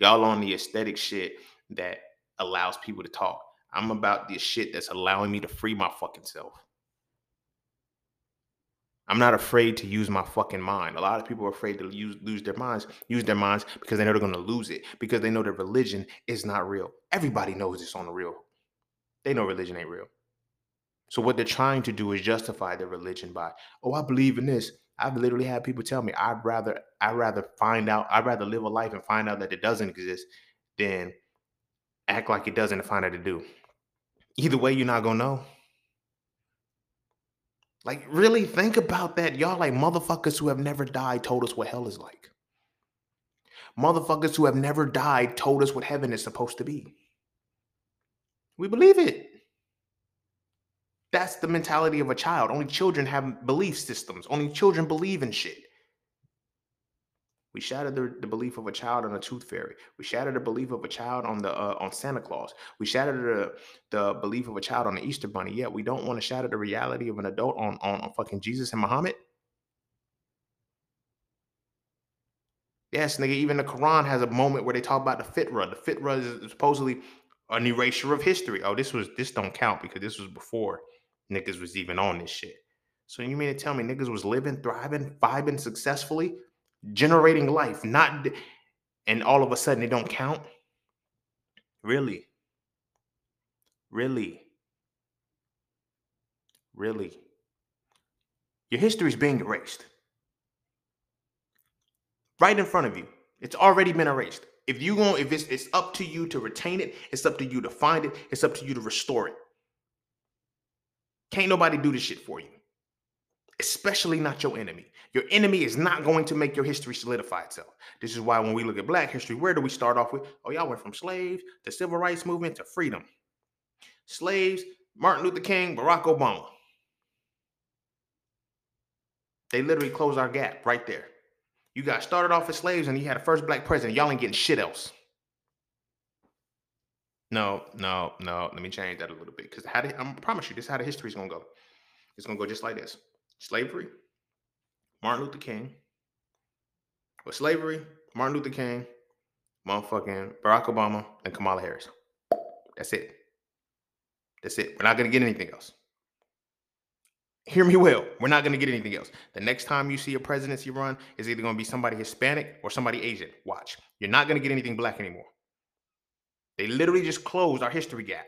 Y'all on the aesthetic shit that allows people to talk. I'm about this shit that's allowing me to free my fucking self. I'm not afraid to use my fucking mind. A lot of people are afraid to use lose their minds, use their minds because they know they're going to lose it because they know their religion is not real. Everybody knows it's on the real. They know religion ain't real. So what they're trying to do is justify their religion by, oh, I believe in this. I've literally had people tell me I'd rather I'd rather find out I'd rather live a life and find out that it doesn't exist than act like it doesn't and find out it do. Either way, you're not gonna know. Like, really think about that. Y'all like motherfuckers who have never died told us what hell is like. Motherfuckers who have never died told us what heaven is supposed to be. We believe it. That's the mentality of a child. Only children have belief systems. Only children believe in shit. We shattered the, the belief of a child on a tooth fairy. We shattered the belief of a child on the uh, on Santa Claus. We shattered the, the belief of a child on the Easter Bunny. Yet we don't want to shatter the reality of an adult on, on, on fucking Jesus and Muhammad. Yes, nigga, even the Quran has a moment where they talk about the fitra. The fitra is supposedly an erasure of history. Oh, this was this don't count because this was before niggas was even on this shit. So you mean to tell me niggas was living, thriving, vibing successfully, generating life, not and all of a sudden it don't count? Really? Really? Really? Your history is being erased. Right in front of you. It's already been erased. If you going if it's it's up to you to retain it, it's up to you to find it, it's up to you to restore it. Can't nobody do this shit for you, especially not your enemy. Your enemy is not going to make your history solidify itself. This is why when we look at Black history, where do we start off with? Oh, y'all went from slaves to civil rights movement to freedom. Slaves, Martin Luther King, Barack Obama. They literally closed our gap right there. You guys started off as slaves and you had a first black president. Y'all ain't getting shit else. No, no, no. Let me change that a little bit because how I promise you, this is how the history is gonna go. It's gonna go just like this: slavery, Martin Luther King. With slavery, Martin Luther King, motherfucking Barack Obama, and Kamala Harris. That's it. That's it. We're not gonna get anything else. Hear me well. We're not gonna get anything else. The next time you see a presidency run is either gonna be somebody Hispanic or somebody Asian. Watch. You're not gonna get anything black anymore. They literally just closed our history gap.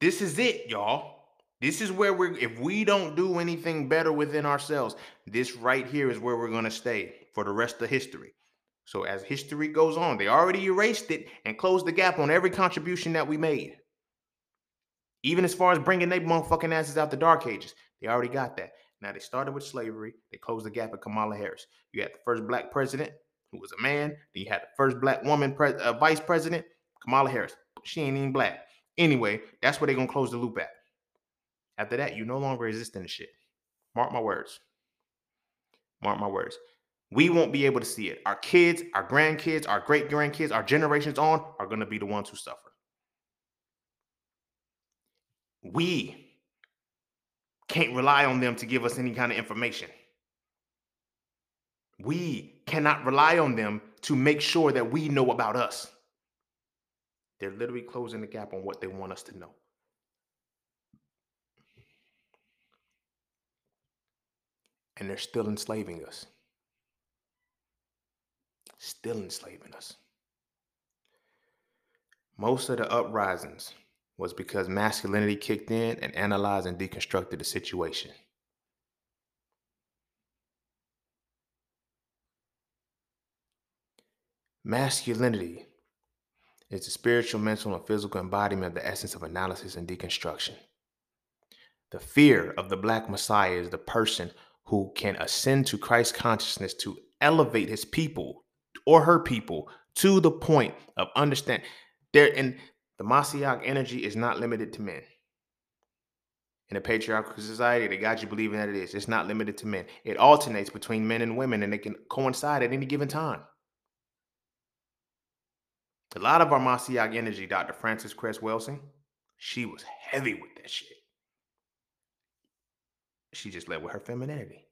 This is it, y'all. This is where we're, if we don't do anything better within ourselves, this right here is where we're going to stay for the rest of history. So as history goes on, they already erased it and closed the gap on every contribution that we made. Even as far as bringing their motherfucking asses out the dark ages, they already got that. Now they started with slavery. They closed the gap at Kamala Harris. You had the first black president who was a man. Then you had the first black woman pre- uh, vice president, Kamala Harris. She ain't even black. Anyway, that's where they're gonna close the loop at. After that, you no longer exist in shit. Mark my words. Mark my words. We won't be able to see it. Our kids, our grandkids, our great grandkids, our generations on are going to be the ones who suffer. We can't rely on them to give us any kind of information. We cannot rely on them to make sure that we know about us. They're literally closing the gap on what they want us to know. And they're still enslaving us. Still enslaving us. Most of the uprisings was because masculinity kicked in and analyzed and deconstructed the situation. Masculinity is the spiritual, mental, and physical embodiment of the essence of analysis and deconstruction. The fear of the Black Messiah is the person who can ascend to Christ consciousness to elevate his people or her people to the point of understand there and the Messiah energy is not limited to men. In a patriarchal society, they got you believing that it is. It's not limited to men. It alternates between men and women, and they can coincide at any given time. A lot of our Messiah energy, Dr. Frances Cress Welsing, she was heavy with that shit. She just led with her femininity.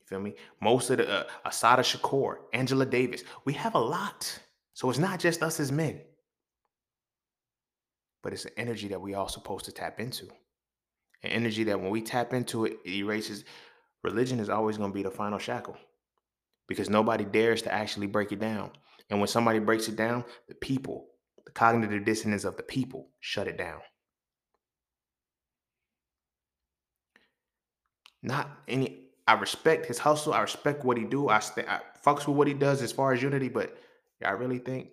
You feel me? Most of the uh, Assata Shakur, Angela Davis, we have a lot. So it's not just us as men. but it's an energy that we all supposed to tap into. An energy that when we tap into it, it erases. Religion is always going to be the final shackle because nobody dares to actually break it down. And when somebody breaks it down, the people, the cognitive dissonance of the people, shut it down. Not any. I respect his hustle. I respect what he do. I, st- I fucks with what he does as far as unity. But I really think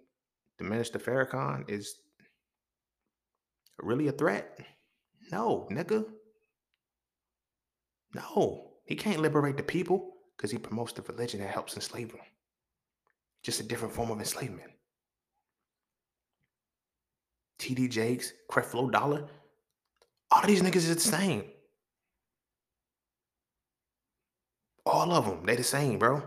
the minister Farrakhan is really a threat. No, nigga. No, he can't liberate the people because he promotes the religion that helps enslave them. Just a different form of enslavement. TD Jakes, Creflo Dollar, all these niggas is the same. All of them, they the same, bro.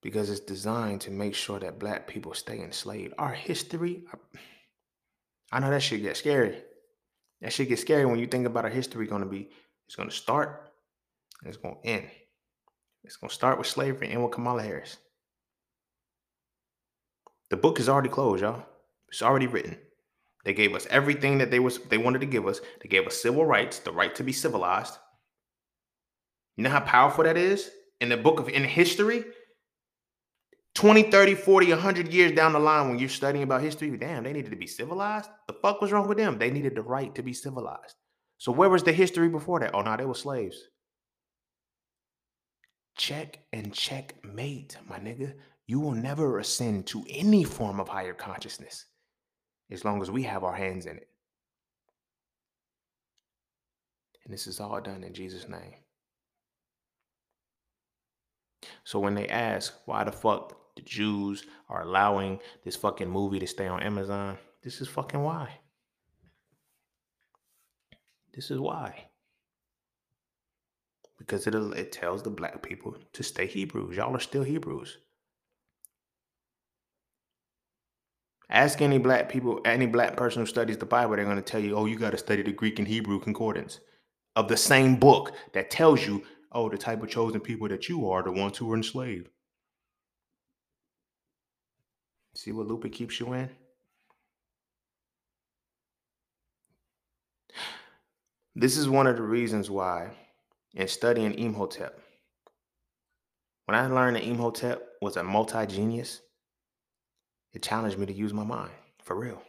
Because it's designed to make sure that black people stay enslaved. Our history, I know that shit gets scary. That shit gets scary when you think about our history gonna be, it's gonna start and it's gonna end. It's gonna start with slavery and with Kamala Harris. The book is already closed, y'all. It's already written. They gave us everything that they was they wanted to give us. They gave us civil rights, the right to be civilized. You know how powerful that is? In the book of in history, 20, 30, 40, 100 years down the line when you're studying about history, damn, they needed to be civilized. The fuck was wrong with them? They needed the right to be civilized. So where was the history before that? Oh, no, they were slaves. Check and checkmate, my nigga. You will never ascend to any form of higher consciousness as long as we have our hands in it. And this is all done in Jesus' name. So when they ask why the fuck the Jews are allowing this fucking movie to stay on Amazon, this is fucking why. This is why. Because it it tells the black people to stay Hebrews. Y'all are still Hebrews. Ask any black people, any black person who studies the Bible, they're going to tell you, oh, you got to study the Greek and Hebrew concordance of the same book that tells you oh, the type of chosen people that you are, the ones who were enslaved. See what loop it keeps you in? This is one of the reasons why in studying Imhotep, when I learned that Imhotep was a multi genius, it challenged me to use my mind for real.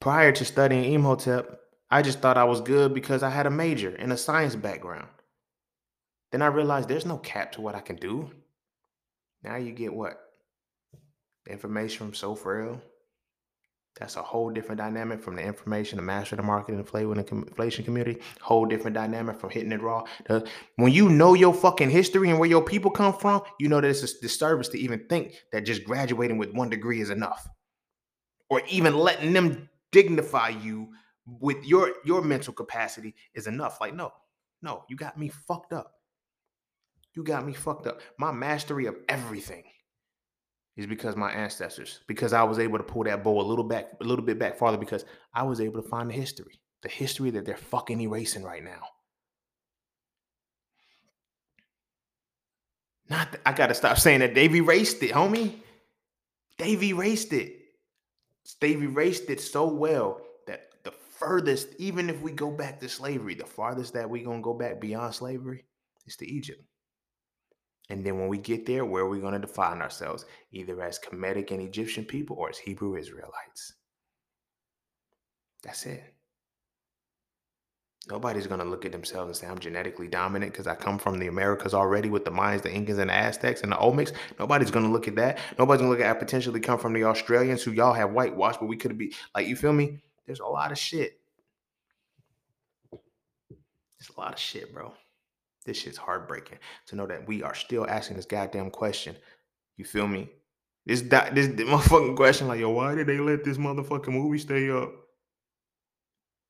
Prior to studying Imhotep, I just thought I was good because I had a major and a science background. Then I realized there's no cap to what I can do. Now you get what? Information from So Frail. That's a whole different dynamic from the information, the master of the market, and the inflation community. Whole different dynamic from hitting it raw. When you know your fucking history and where your people come from, you know that it's a disservice to even think that just graduating with one degree is enough, or even letting them dignify you with your your mental capacity is enough. Like, no, no, you got me fucked up. You got me fucked up. My mastery of everything is because my ancestors, because I was able to pull that bow a little back, a little bit back farther, because I was able to find the history, the history that they're fucking erasing right now. Not, that, I gotta stop saying that they've erased it, homie. They've erased it. They've erased it so well furthest, even if we go back to slavery, the farthest that we're gonna go back beyond slavery is to Egypt. And then when we get there, where are we going to define ourselves? Either as Kemetic and Egyptian people or as Hebrew Israelites. That's it. Nobody's going to look at themselves and say, I'm genetically dominant because I come from the Americas already with the Mayans, the Incas, and the Aztecs and the Olmecs. Nobody's going to look at that. Nobody's going to look at I potentially come from the Australians who y'all have whitewashed, but we could be like, you feel me? There's a lot of shit. It's a lot of shit, bro. This shit's heartbreaking to know that we are still asking this goddamn question. You feel me? This this, this <laughs> motherfucking question, like, yo, why did they let this motherfucking movie stay up?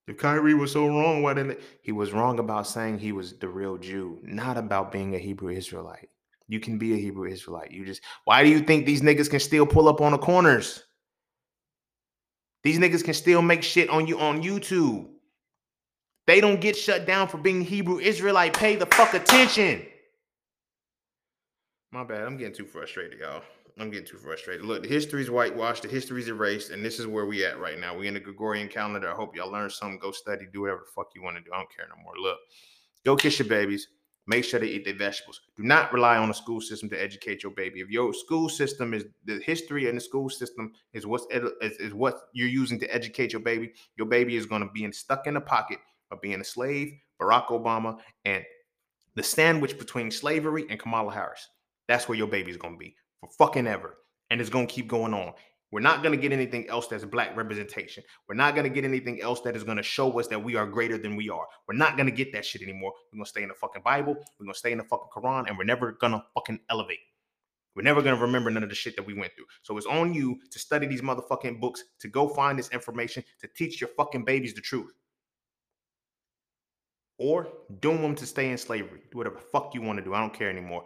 If Kyrie was so wrong, why didn't they? he was wrong about saying he was the real Jew, not about being a Hebrew Israelite. You can be a Hebrew Israelite. You just why do you think these niggas can still pull up on the corners? These niggas can still make shit on you on YouTube. They don't get shut down for being Hebrew Israelite. Pay the fuck attention. My bad. I'm getting too frustrated, y'all. I'm getting too frustrated. Look, the history's whitewashed, the history's erased, and this is where we at right now. We in the Gregorian calendar. I hope y'all learn something. Go study, do whatever the fuck you want to do. I don't care no more. Look, go kiss your babies. Make sure they eat their vegetables. Do not rely on the school system to educate your baby. If your school system is the history and the school system is what's is, is what you're using to educate your baby, your baby is going to be stuck in the pocket of being a slave, Barack Obama, and the sandwich between slavery and Kamala Harris. That's where your baby's going to be for fucking ever. And it's going to keep going on. We're not going to get anything else that's black representation. We're not going to get anything else that is going to show us that we are greater than we are. We're not going to get that shit anymore. We're going to stay in the fucking Bible. We're going to stay in the fucking Quran and we're never going to fucking elevate. We're never going to remember none of the shit that we went through. So it's on you to study these motherfucking books, to go find this information, to teach your fucking babies the truth. Or doom them to stay in slavery. Do whatever fuck you want to do. I don't care anymore.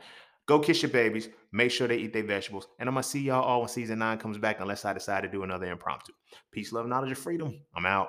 Go kiss your babies. Make sure they eat their vegetables. And I'm going to see y'all all when season nine comes back, unless I decide to do another impromptu. Peace, love, knowledge, and freedom. I'm out.